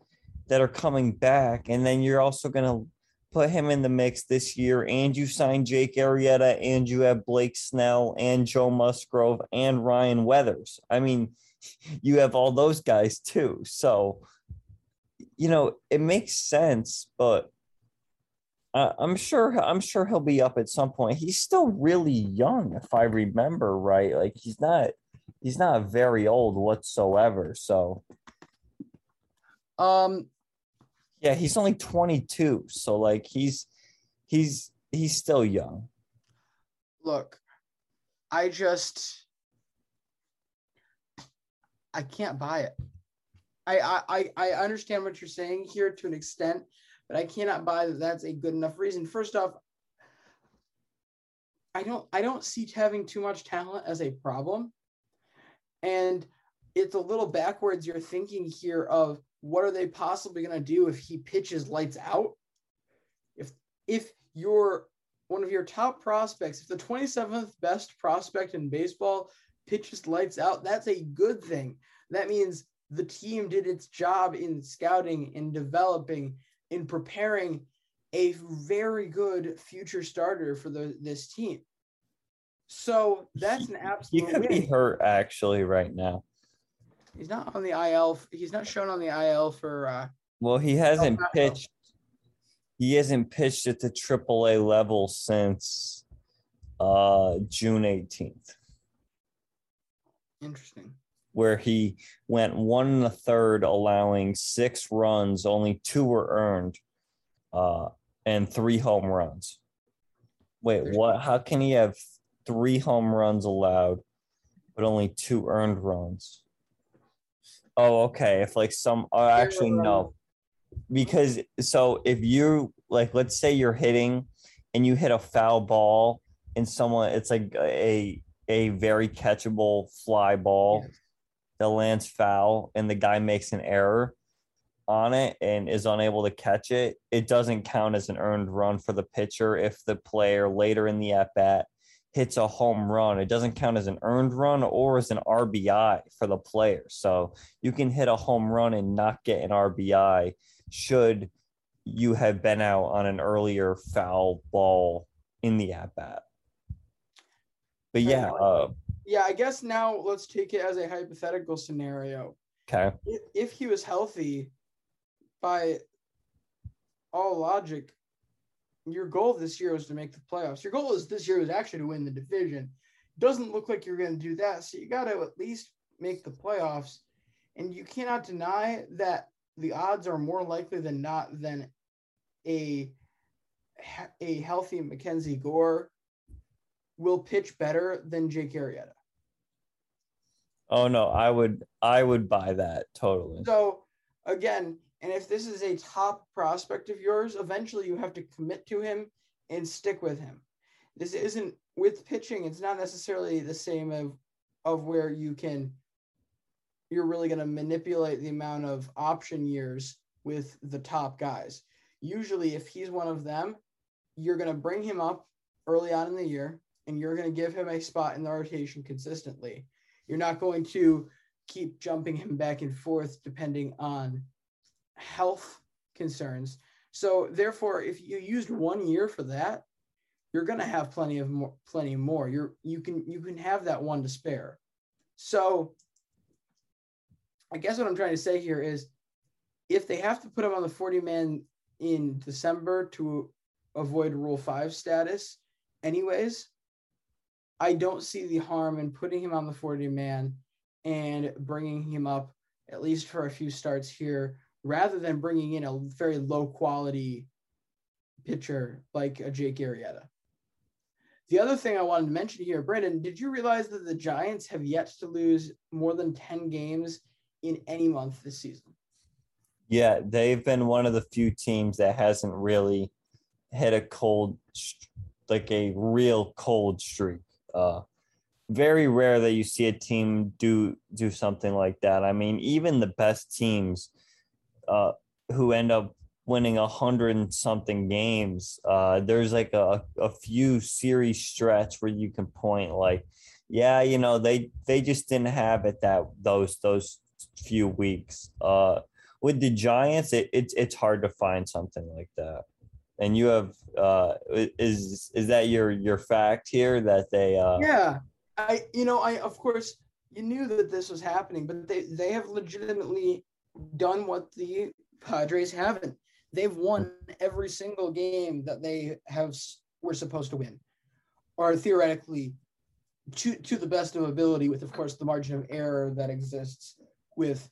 Speaker 2: that are coming back, and then you're also going to put him in the mix this year, and you sign Jake Arrieta, and you have Blake Snell, and Joe Musgrove, and Ryan Weathers. I mean, you have all those guys too. So, you know, it makes sense, but I'm sure I'm sure he'll be up at some point. He's still really young, if I remember right. Like he's not he's not very old whatsoever. So,
Speaker 1: um,
Speaker 2: yeah, he's only 22, so like he's he's he's still young.
Speaker 1: Look, I just I can't buy it. I I I understand what you're saying here to an extent, but I cannot buy that that's a good enough reason. First off, I don't I don't see having too much talent as a problem. And it's a little backwards you're thinking here of what are they possibly going to do if he pitches lights out? If if you're one of your top prospects, if the 27th best prospect in baseball pitches lights out, that's a good thing. That means the team did its job in scouting, in developing, in preparing a very good future starter for the this team. So that's an absolute.
Speaker 2: He could win. be hurt actually right now.
Speaker 1: He's not on the IL. He's not shown on the IL for. Uh,
Speaker 2: well, he hasn't pitched. He hasn't pitched at the AAA level since uh, June 18th.
Speaker 1: Interesting.
Speaker 2: Where he went one and a third, allowing six runs, only two were earned, uh, and three home runs. Wait, what? How can he have three home runs allowed, but only two earned runs? Oh, okay. If like some, oh, actually no, because so if you like, let's say you're hitting, and you hit a foul ball, and someone, it's like a a very catchable fly ball. that lands foul and the guy makes an error on it and is unable to catch it, it doesn't count as an earned run for the pitcher if the player later in the at bat hits a home run. It doesn't count as an earned run or as an RBI for the player. So you can hit a home run and not get an RBI should you have been out on an earlier foul ball in the at bat. But yeah, uh,
Speaker 1: yeah, I guess now let's take it as a hypothetical scenario.
Speaker 2: Okay.
Speaker 1: If, if he was healthy, by all logic, your goal this year was to make the playoffs. Your goal is this year was actually to win the division. Doesn't look like you're going to do that. So you got to at least make the playoffs. And you cannot deny that the odds are more likely than not than a a healthy Mackenzie Gore will pitch better than Jake Arrieta.
Speaker 2: Oh no, I would I would buy that totally.
Speaker 1: So again, and if this is a top prospect of yours, eventually you have to commit to him and stick with him. This isn't with pitching, it's not necessarily the same of of where you can you're really going to manipulate the amount of option years with the top guys. Usually if he's one of them, you're going to bring him up early on in the year and you're going to give him a spot in the rotation consistently. You're not going to keep jumping him back and forth depending on health concerns. So therefore, if you used one year for that, you're going to have plenty of more, plenty more. You're you can you can have that one to spare. So I guess what I'm trying to say here is if they have to put him on the 40 man in December to avoid Rule 5 status, anyways, I don't see the harm in putting him on the 40 man and bringing him up at least for a few starts here rather than bringing in a very low quality pitcher like a Jake Arrieta. The other thing I wanted to mention here, Brandon, did you realize that the Giants have yet to lose more than 10 games in any month this season?
Speaker 2: Yeah, they've been one of the few teams that hasn't really hit a cold, like a real cold streak. Uh, very rare that you see a team do do something like that. I mean, even the best teams uh, who end up winning a hundred something games. Uh, there's like a, a few series stretch where you can point like, yeah, you know, they they just didn't have it that those those few weeks. Uh, with the Giants, it, it's it's hard to find something like that. And you have uh, is is that your your fact here that they uh,
Speaker 1: yeah I you know I of course you knew that this was happening, but they they have legitimately done what the Padres haven't. They've won every single game that they have were supposed to win, or theoretically, to to the best of ability, with of course the margin of error that exists with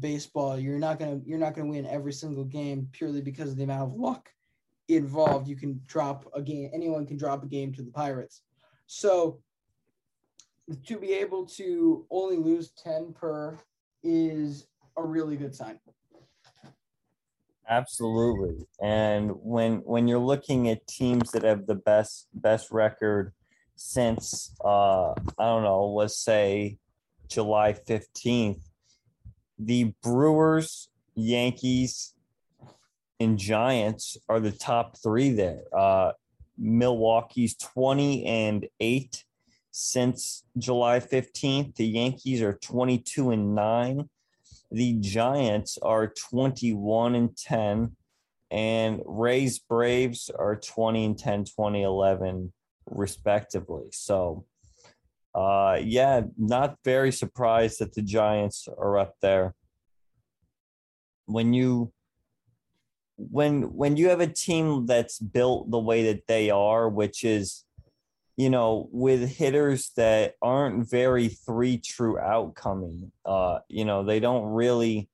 Speaker 1: baseball. You're not gonna you're not gonna win every single game purely because of the amount of luck involved. You can drop a game. Anyone can drop a game to the Pirates. So to be able to only lose 10 per is a really good sign.
Speaker 2: Absolutely. And when when you're looking at teams that have the best best record since uh I don't know, let's say July 15th, the Brewers, Yankees, and Giants are the top 3 there. Uh Milwaukee's 20 and 8 since July 15th. The Yankees are 22 and 9 the Giants are 21 and 10, and Rays Braves are 20 and 10, 20, 11, respectively. So, uh, yeah, not very surprised that the Giants are up there. When you when when you have a team that's built the way that they are, which is you know, with hitters that aren't very three true outcoming, uh, you know, they don't really.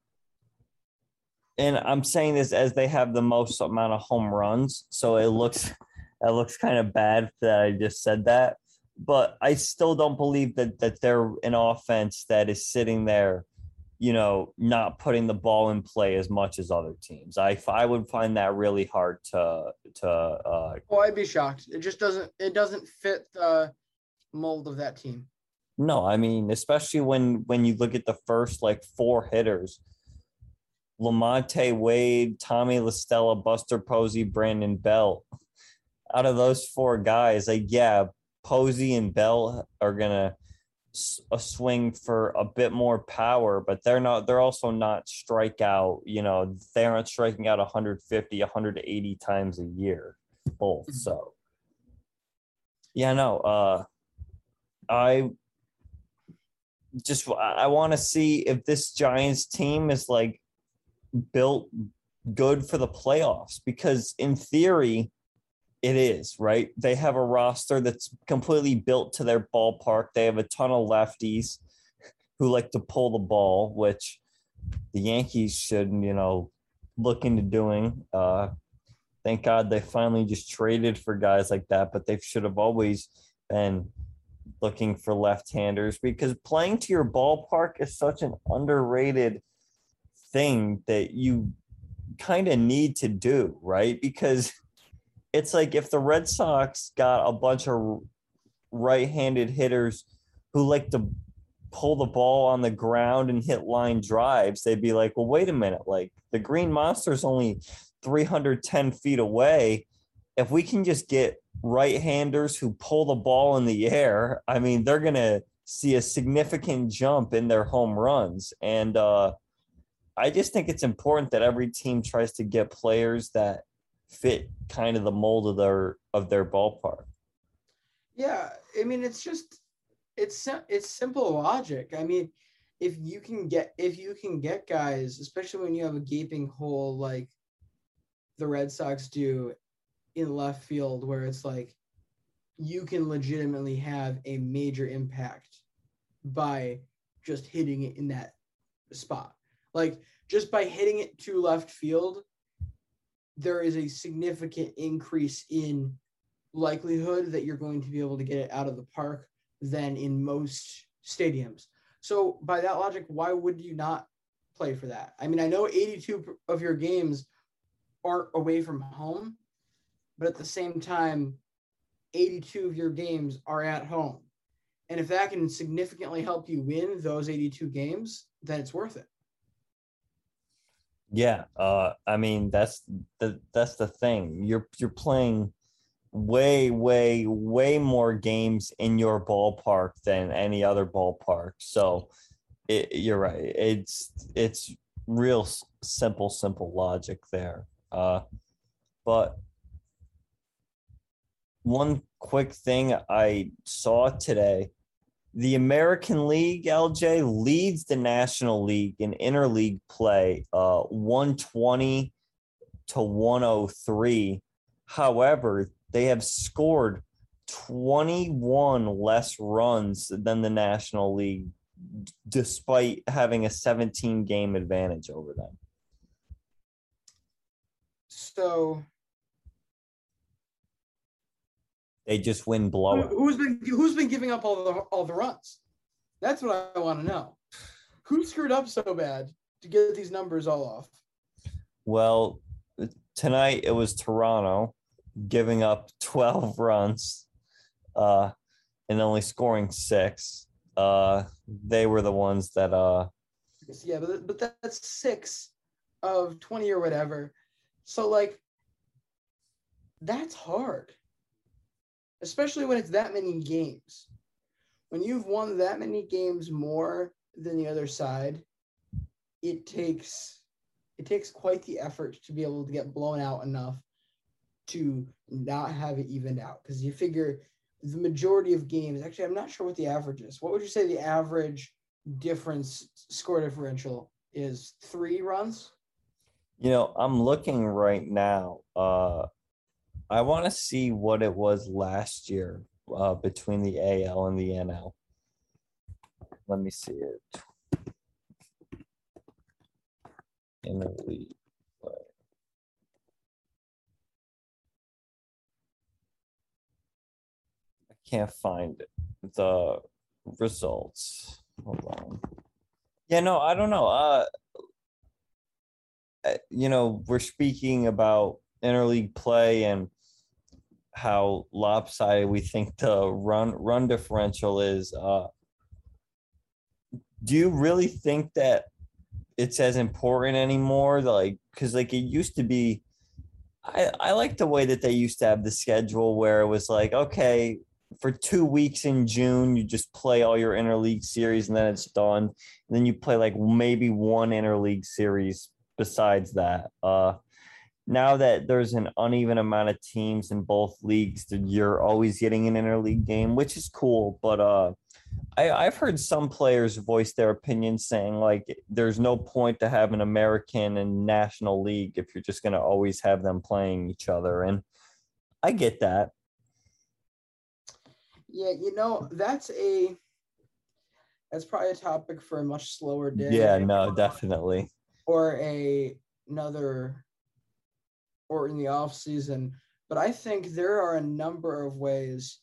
Speaker 2: And I'm saying this as they have the most amount of home runs, so it looks, it looks kind of bad that I just said that, but I still don't believe that that they're an offense that is sitting there you know, not putting the ball in play as much as other teams. I I would find that really hard to to. Uh,
Speaker 1: oh, I'd be shocked. It just doesn't. It doesn't fit the mold of that team.
Speaker 2: No, I mean, especially when when you look at the first like four hitters, Lamonte Wade, Tommy La Stella, Buster Posey, Brandon Belt. Out of those four guys, like yeah, Posey and Bell are gonna a swing for a bit more power, but they're not. They're also not strikeout. You know, they aren't striking out 150, 180 times a year, both. Mm-hmm. So, yeah, no. Uh, I just I want to see if this Giants team is like built good for the playoffs because in theory it is, right? They have a roster that's completely built to their ballpark. They have a ton of lefties who like to pull the ball, which the Yankees should, you know, look into doing. Uh thank God they finally just traded for guys like that, but they should have always been looking for left-handers because playing to your ballpark is such an underrated thing that you kind of need to do, right? Because it's like if the Red Sox got a bunch of right-handed hitters who like to pull the ball on the ground and hit line drives, they'd be like, "Well, wait a minute! Like the Green Monster's only 310 feet away. If we can just get right-handers who pull the ball in the air, I mean, they're gonna see a significant jump in their home runs. And uh, I just think it's important that every team tries to get players that fit kind of the mold of their of their ballpark.
Speaker 1: Yeah, I mean it's just it's it's simple logic. I mean, if you can get if you can get guys, especially when you have a gaping hole like the Red Sox do in left field where it's like you can legitimately have a major impact by just hitting it in that spot. Like just by hitting it to left field, there is a significant increase in likelihood that you're going to be able to get it out of the park than in most stadiums. So by that logic, why would you not play for that? I mean, I know 82 of your games aren't away from home, but at the same time, 82 of your games are at home. And if that can significantly help you win those 82 games, then it's worth it.
Speaker 2: Yeah, uh, I mean that's the that's the thing. You're you're playing way way way more games in your ballpark than any other ballpark. So it, you're right. It's it's real simple simple logic there. Uh, but one quick thing I saw today the American League, LJ, leads the National League in interleague play, uh, 120 to 103. However, they have scored 21 less runs than the National League, despite having a 17 game advantage over them.
Speaker 1: So
Speaker 2: They just win blowout.
Speaker 1: Who's been who's been giving up all the all the runs? That's what I want to know. Who screwed up so bad to get these numbers all off?
Speaker 2: Well, tonight it was Toronto giving up 12 runs uh, and only scoring six. Uh, they were the ones that. Uh,
Speaker 1: yeah, but, but that's six of 20 or whatever. So, like, that's hard especially when it's that many games. When you've won that many games more than the other side, it takes it takes quite the effort to be able to get blown out enough to not have it evened out. Because you figure the majority of games, actually, I'm not sure what the average is. What would you say the average difference score differential is? Three runs?
Speaker 2: You know, I'm looking right now. Uh, I want to see what it was last year uh, between the AL and the NL. Let me see it. In the league. I can't find it. The results. Hold on. Yeah, no, I don't know. Uh, uh you know, we're speaking about interleague play and how lopsided we think the run run differential is. Uh, do you really think that it's as important anymore? Like, because like it used to be. I I like the way that they used to have the schedule where it was like, okay, for two weeks in June, you just play all your interleague series and then it's done. And then you play like maybe one interleague series besides that. Uh, now that there's an uneven amount of teams in both leagues, you're always getting an interleague game, which is cool. But uh, I, I've heard some players voice their opinion saying like there's no point to have an American and national league if you're just going to always have them playing each other. And I get that.
Speaker 1: Yeah, you know, that's a that's probably a topic for a much slower day.
Speaker 2: Yeah, no, definitely.
Speaker 1: Or a another or in the off season. But I think there are a number of ways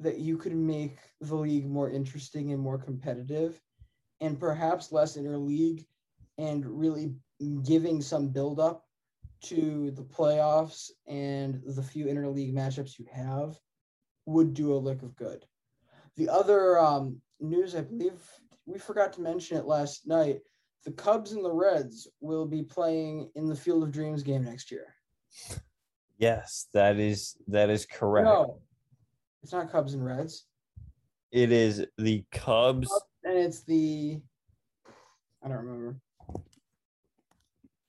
Speaker 1: that you could make the league more interesting and more competitive and perhaps less interleague and really giving some build up to the playoffs and the few interleague matchups you have would do a lick of good. The other um, news, I believe we forgot to mention it last night. The Cubs and the Reds will be playing in the Field of Dreams game next year.
Speaker 2: Yes, that is that is correct.
Speaker 1: No, it's not Cubs and Reds.
Speaker 2: It is the Cubs,
Speaker 1: and it's the I don't remember.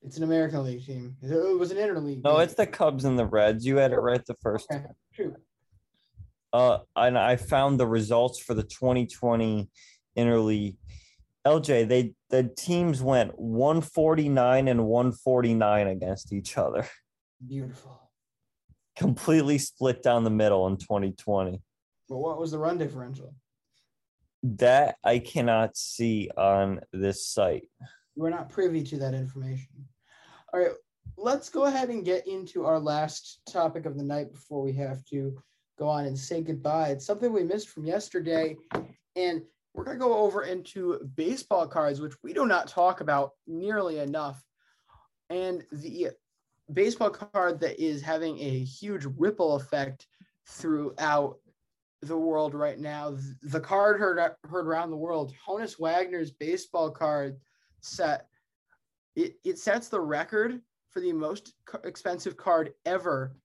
Speaker 1: It's an American League team. It was an interleague.
Speaker 2: No, it's the Cubs and the Reds. You had it right the first
Speaker 1: okay,
Speaker 2: time.
Speaker 1: True.
Speaker 2: Uh, and I found the results for the 2020 interleague. LJ, they the teams went 149 and 149 against each other.
Speaker 1: Beautiful.
Speaker 2: Completely split down the middle in 2020.
Speaker 1: But what was the run differential?
Speaker 2: That I cannot see on this site.
Speaker 1: We're not privy to that information. All right, let's go ahead and get into our last topic of the night before we have to go on and say goodbye. It's something we missed from yesterday, and we're going to go over into baseball cards, which we do not talk about nearly enough. And the baseball card that is having a huge ripple effect throughout the world right now. The card heard heard around the world. Honus Wagner's baseball card set it, it sets the record for the most expensive card ever,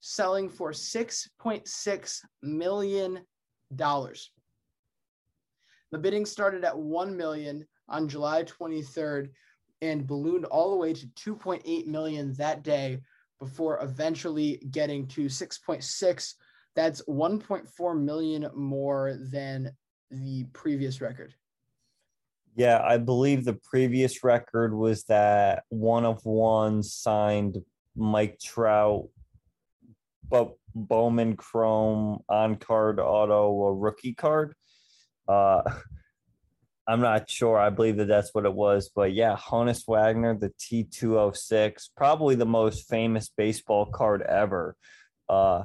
Speaker 1: selling for six point six million dollars. The bidding started at one million on July twenty third and ballooned all the way to 2.8 million that day before eventually getting to 6.6 that's 1.4 million more than the previous record.
Speaker 2: Yeah i believe the previous record was that one of one signed mike trout but bowman chrome on card auto a rookie card. Uh I'm not sure. I believe that that's what it was. But yeah, Honus Wagner, the T206, probably the most famous baseball card ever, uh,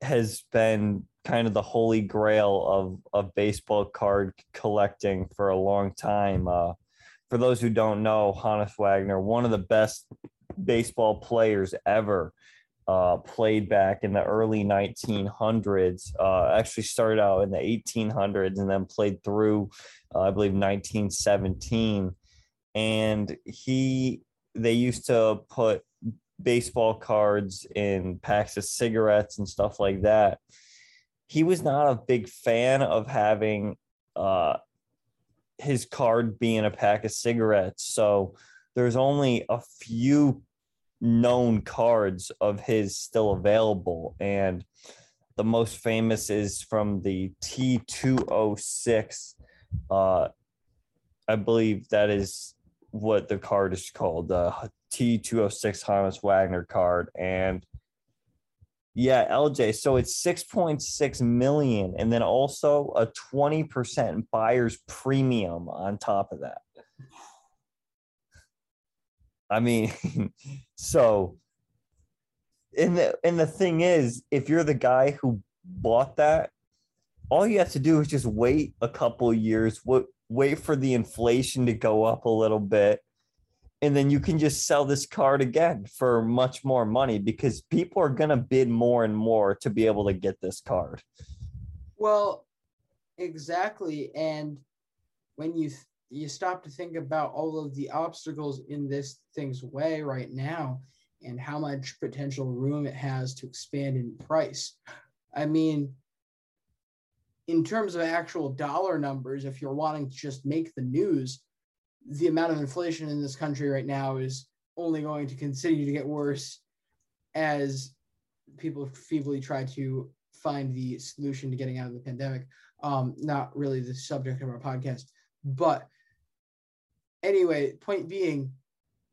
Speaker 2: has been kind of the holy grail of, of baseball card collecting for a long time. Uh, for those who don't know, Honus Wagner, one of the best baseball players ever uh, played back in the early 1900s. Uh, actually started out in the 1800s and then played through, uh, I believe, 1917. And he, they used to put baseball cards in packs of cigarettes and stuff like that. He was not a big fan of having uh, his card being a pack of cigarettes. So there's only a few known cards of his still available. And the most famous is from the T206. Uh, I believe that is what the card is called, the T206 Honus Wagner card. And yeah, LJ. So it's 6.6 million and then also a 20% buyer's premium on top of that. I mean, so and the and the thing is, if you're the guy who bought that, all you have to do is just wait a couple years, wait, wait for the inflation to go up a little bit, and then you can just sell this card again for much more money because people are gonna bid more and more to be able to get this card.
Speaker 1: Well, exactly, and when you you stop to think about all of the obstacles in this thing's way right now and how much potential room it has to expand in price. I mean, in terms of actual dollar numbers, if you're wanting to just make the news, the amount of inflation in this country right now is only going to continue to get worse as people feebly try to find the solution to getting out of the pandemic. Um, not really the subject of our podcast, but anyway, point being,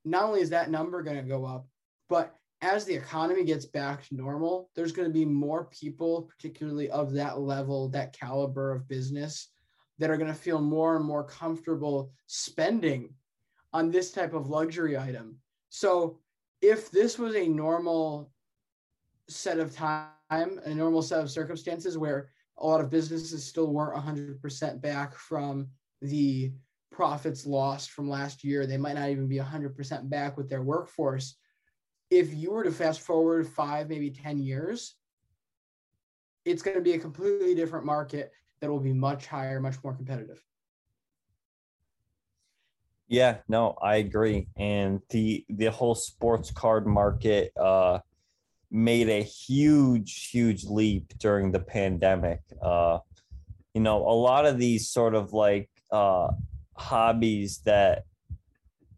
Speaker 1: not only is that number going to go up, but as the economy gets back to normal, there's going to be more people, particularly of that level, that caliber of business, that are going to feel more and more comfortable spending on this type of luxury item. So, if this was a normal set of time, a normal set of circumstances where a lot of businesses still weren't 100% back from the profits lost from last year. They might not even be 100% back with their workforce. If you were to fast forward five, maybe 10 years, it's going to be a completely different market that will be much higher, much more competitive.
Speaker 2: Yeah, no, I agree. And the the whole sports card market uh made a huge, huge leap during the pandemic. Uh, you know, a lot of these sort of like uh, hobbies that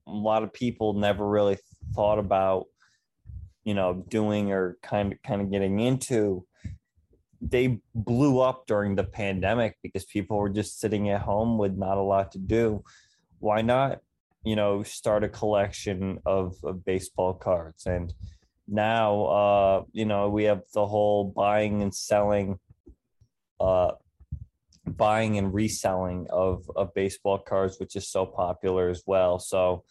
Speaker 2: a lot of people never really thought about, you know, doing or kind of kind of getting into. They blew up during the pandemic because people were just sitting at home with not a lot to do. Why not, you know, start a collection of, of baseball cards and now uh you know we have the whole buying and selling uh buying and reselling of of baseball cards which is so popular as well so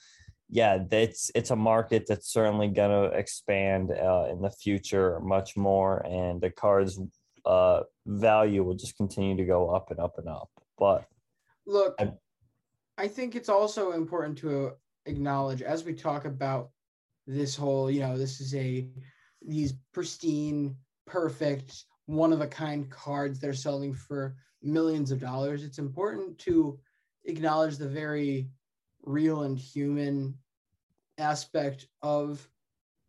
Speaker 2: yeah it's it's a market that's certainly going to expand uh, in the future much more and the cards uh value will just continue to go up and up and up but
Speaker 1: look I, I think it's also important to acknowledge as we talk about this whole, you know, this is a these pristine, perfect, one of a kind cards they're selling for millions of dollars. It's important to acknowledge the very real and human aspect of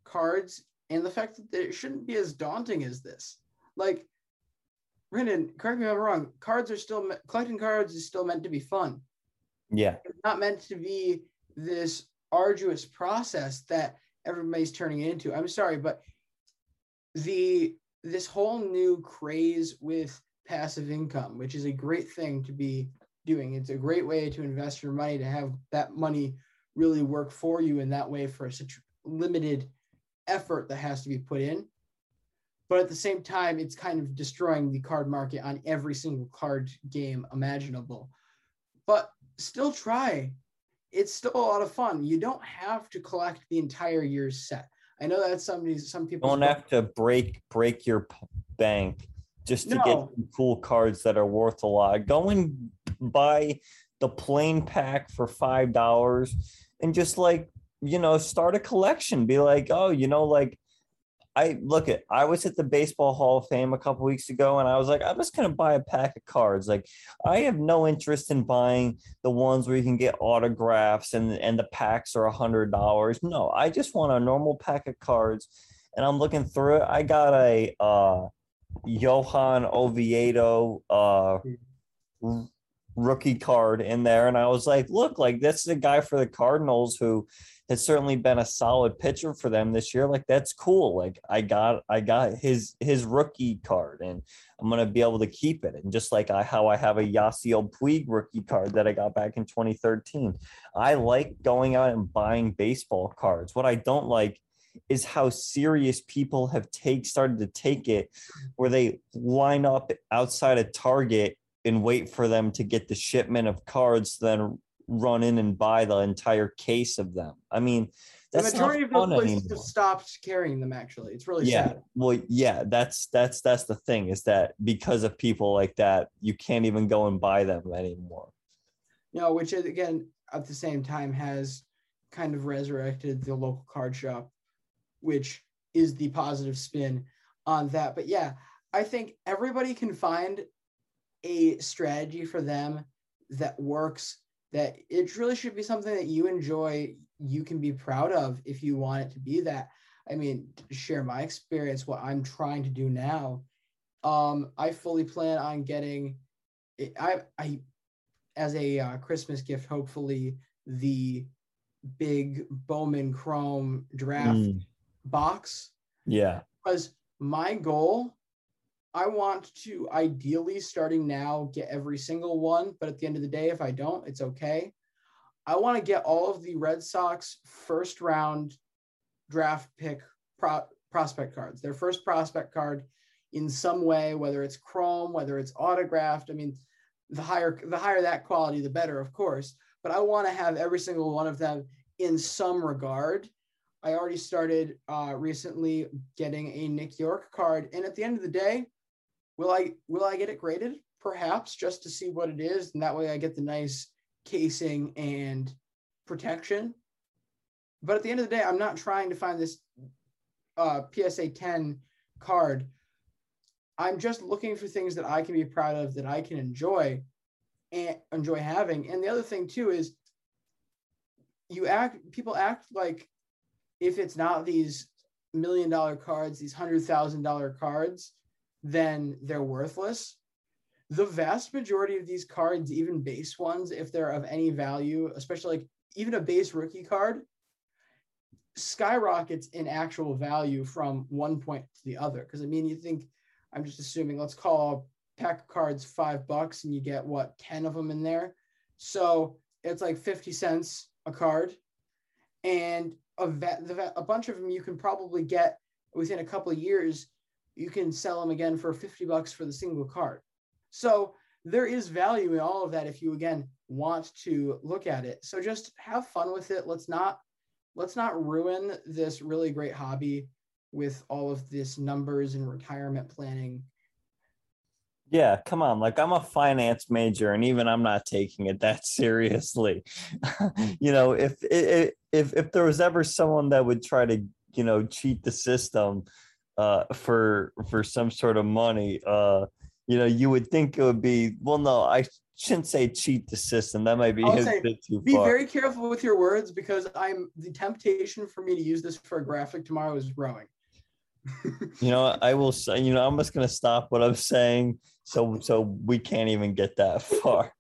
Speaker 1: cards and the fact that it shouldn't be as daunting as this. Like, Brendan, correct me if I'm wrong. Cards are still collecting cards is still meant to be fun.
Speaker 2: Yeah,
Speaker 1: it's not meant to be this arduous process that everybody's turning into. I'm sorry, but the this whole new craze with passive income, which is a great thing to be doing. It's a great way to invest your money to have that money really work for you in that way for such limited effort that has to be put in. But at the same time, it's kind of destroying the card market on every single card game imaginable. But still try it's still a lot of fun. You don't have to collect the entire year's set. I know that some some people
Speaker 2: don't have to break break your bank just to no. get cool cards that are worth a lot. Go and buy the plain pack for five dollars and just like you know start a collection. Be like, oh, you know, like I look at I was at the Baseball Hall of Fame a couple weeks ago and I was like, I'm just gonna buy a pack of cards. Like I have no interest in buying the ones where you can get autographs and and the packs are a hundred dollars. No, I just want a normal pack of cards. And I'm looking through it. I got a uh Johan Oviedo uh rookie card in there and I was like, look, like this is a guy for the Cardinals who has certainly been a solid pitcher for them this year. Like that's cool. Like I got I got his his rookie card and I'm gonna be able to keep it. And just like I how I have a Yasiel Puig rookie card that I got back in 2013. I like going out and buying baseball cards. What I don't like is how serious people have take started to take it where they line up outside a target and wait for them to get the shipment of cards then run in and buy the entire case of them. I mean, that's
Speaker 1: the majority of those places have stopped carrying them. Actually, it's really
Speaker 2: yeah.
Speaker 1: sad.
Speaker 2: Well, yeah, that's that's that's the thing is that because of people like that, you can't even go and buy them anymore.
Speaker 1: Know, which is, again at the same time has kind of resurrected the local card shop, which is the positive spin on that. But yeah, I think everybody can find a strategy for them that works that it really should be something that you enjoy you can be proud of if you want it to be that i mean to share my experience what i'm trying to do now um i fully plan on getting i i as a uh, christmas gift hopefully the big bowman chrome draft
Speaker 2: Mm.
Speaker 1: box
Speaker 2: Yeah.
Speaker 1: because my goal i want to ideally starting now get every single one but at the end of the day if i don't it's okay. I want to get all of the red sox first round draft pick pro- prospect cards their first prospect card in some way whether it's chrome whether it's autographed i mean the higher the higher that quality the better of course but i want to have every single one of them in some regard. I already started uh, recently getting a Nick Yorke card, and at the end of the day, will I will I get it graded? Perhaps just to see what it is, and that way I get the nice casing and protection. But at the end of the day, I'm not trying to find this uh, PSA 10 card. I'm just looking for things that I can be proud of, that I can enjoy, and enjoy having. And the other thing too is, you act people act like if it's not these million dollar cards, these hundred thousand dollar cards, then they're worthless. The vast majority of these cards, even base ones, if they're of any value, especially like even a base rookie card, skyrockets in actual value from one point to the other. Because I mean, you think I'm just assuming, let's call a pack of cards five bucks and you get what 10 of them in there. So it's like 50 cents a card. And a, va- a bunch of them you can probably get within a couple of years. You can sell them again for 50 bucks for the single card. So there is value in all of that if you again want to look at it. So just have fun with it. Let's not let's not ruin this really great hobby with all of this numbers and retirement planning.
Speaker 2: Yeah, come on. Like I'm a finance major and even I'm not taking it that seriously. you know, if if if if there was ever someone that would try to, you know, cheat the system uh for for some sort of money, uh you know, you would think it would be well no, I shouldn't say cheat the system. That might be
Speaker 1: I'll say,
Speaker 2: too
Speaker 1: be
Speaker 2: far.
Speaker 1: very careful with your words because I'm the temptation for me to use this for a graphic tomorrow is growing.
Speaker 2: you know, I will say, you know, I'm just gonna stop what I'm saying so so we can't even get that far.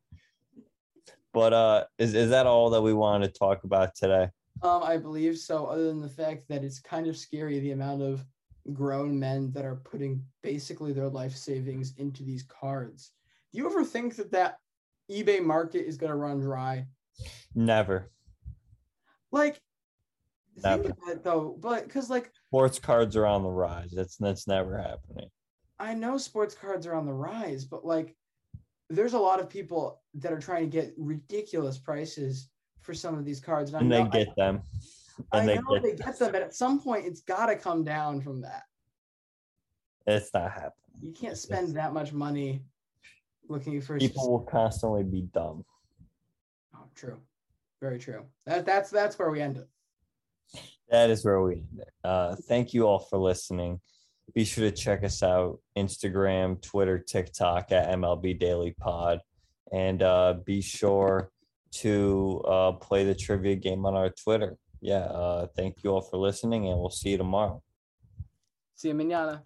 Speaker 2: But uh is is that all that we wanted to talk about today?
Speaker 1: Um, I believe so. Other than the fact that it's kind of scary the amount of grown men that are putting basically their life savings into these cards. Do you ever think that that eBay market is going to run dry?
Speaker 2: Never.
Speaker 1: Like, think about it though, but because like
Speaker 2: Sports cards are on the rise. That's that's never happening.
Speaker 1: I know sports cards are on the rise, but like there's a lot of people that are trying to get ridiculous prices for some of these cards. I
Speaker 2: And they get them.
Speaker 1: I,
Speaker 2: And
Speaker 1: I
Speaker 2: they
Speaker 1: know they get them, but at some point it's got to come down from that.
Speaker 2: it's not happening.
Speaker 1: You can't spend that much money looking for
Speaker 2: People will constantly be dumb.
Speaker 1: Oh, true. Very true. That that's that's where we end it.
Speaker 2: That is where we end it. Uh, thank you all for listening. Be sure to check us out Instagram, Twitter, TikTok at MLB Daily Pod. And uh, be sure to uh, play the trivia game on our Twitter. Yeah. Uh, thank you all for listening, and we'll see you tomorrow.
Speaker 1: See you manana.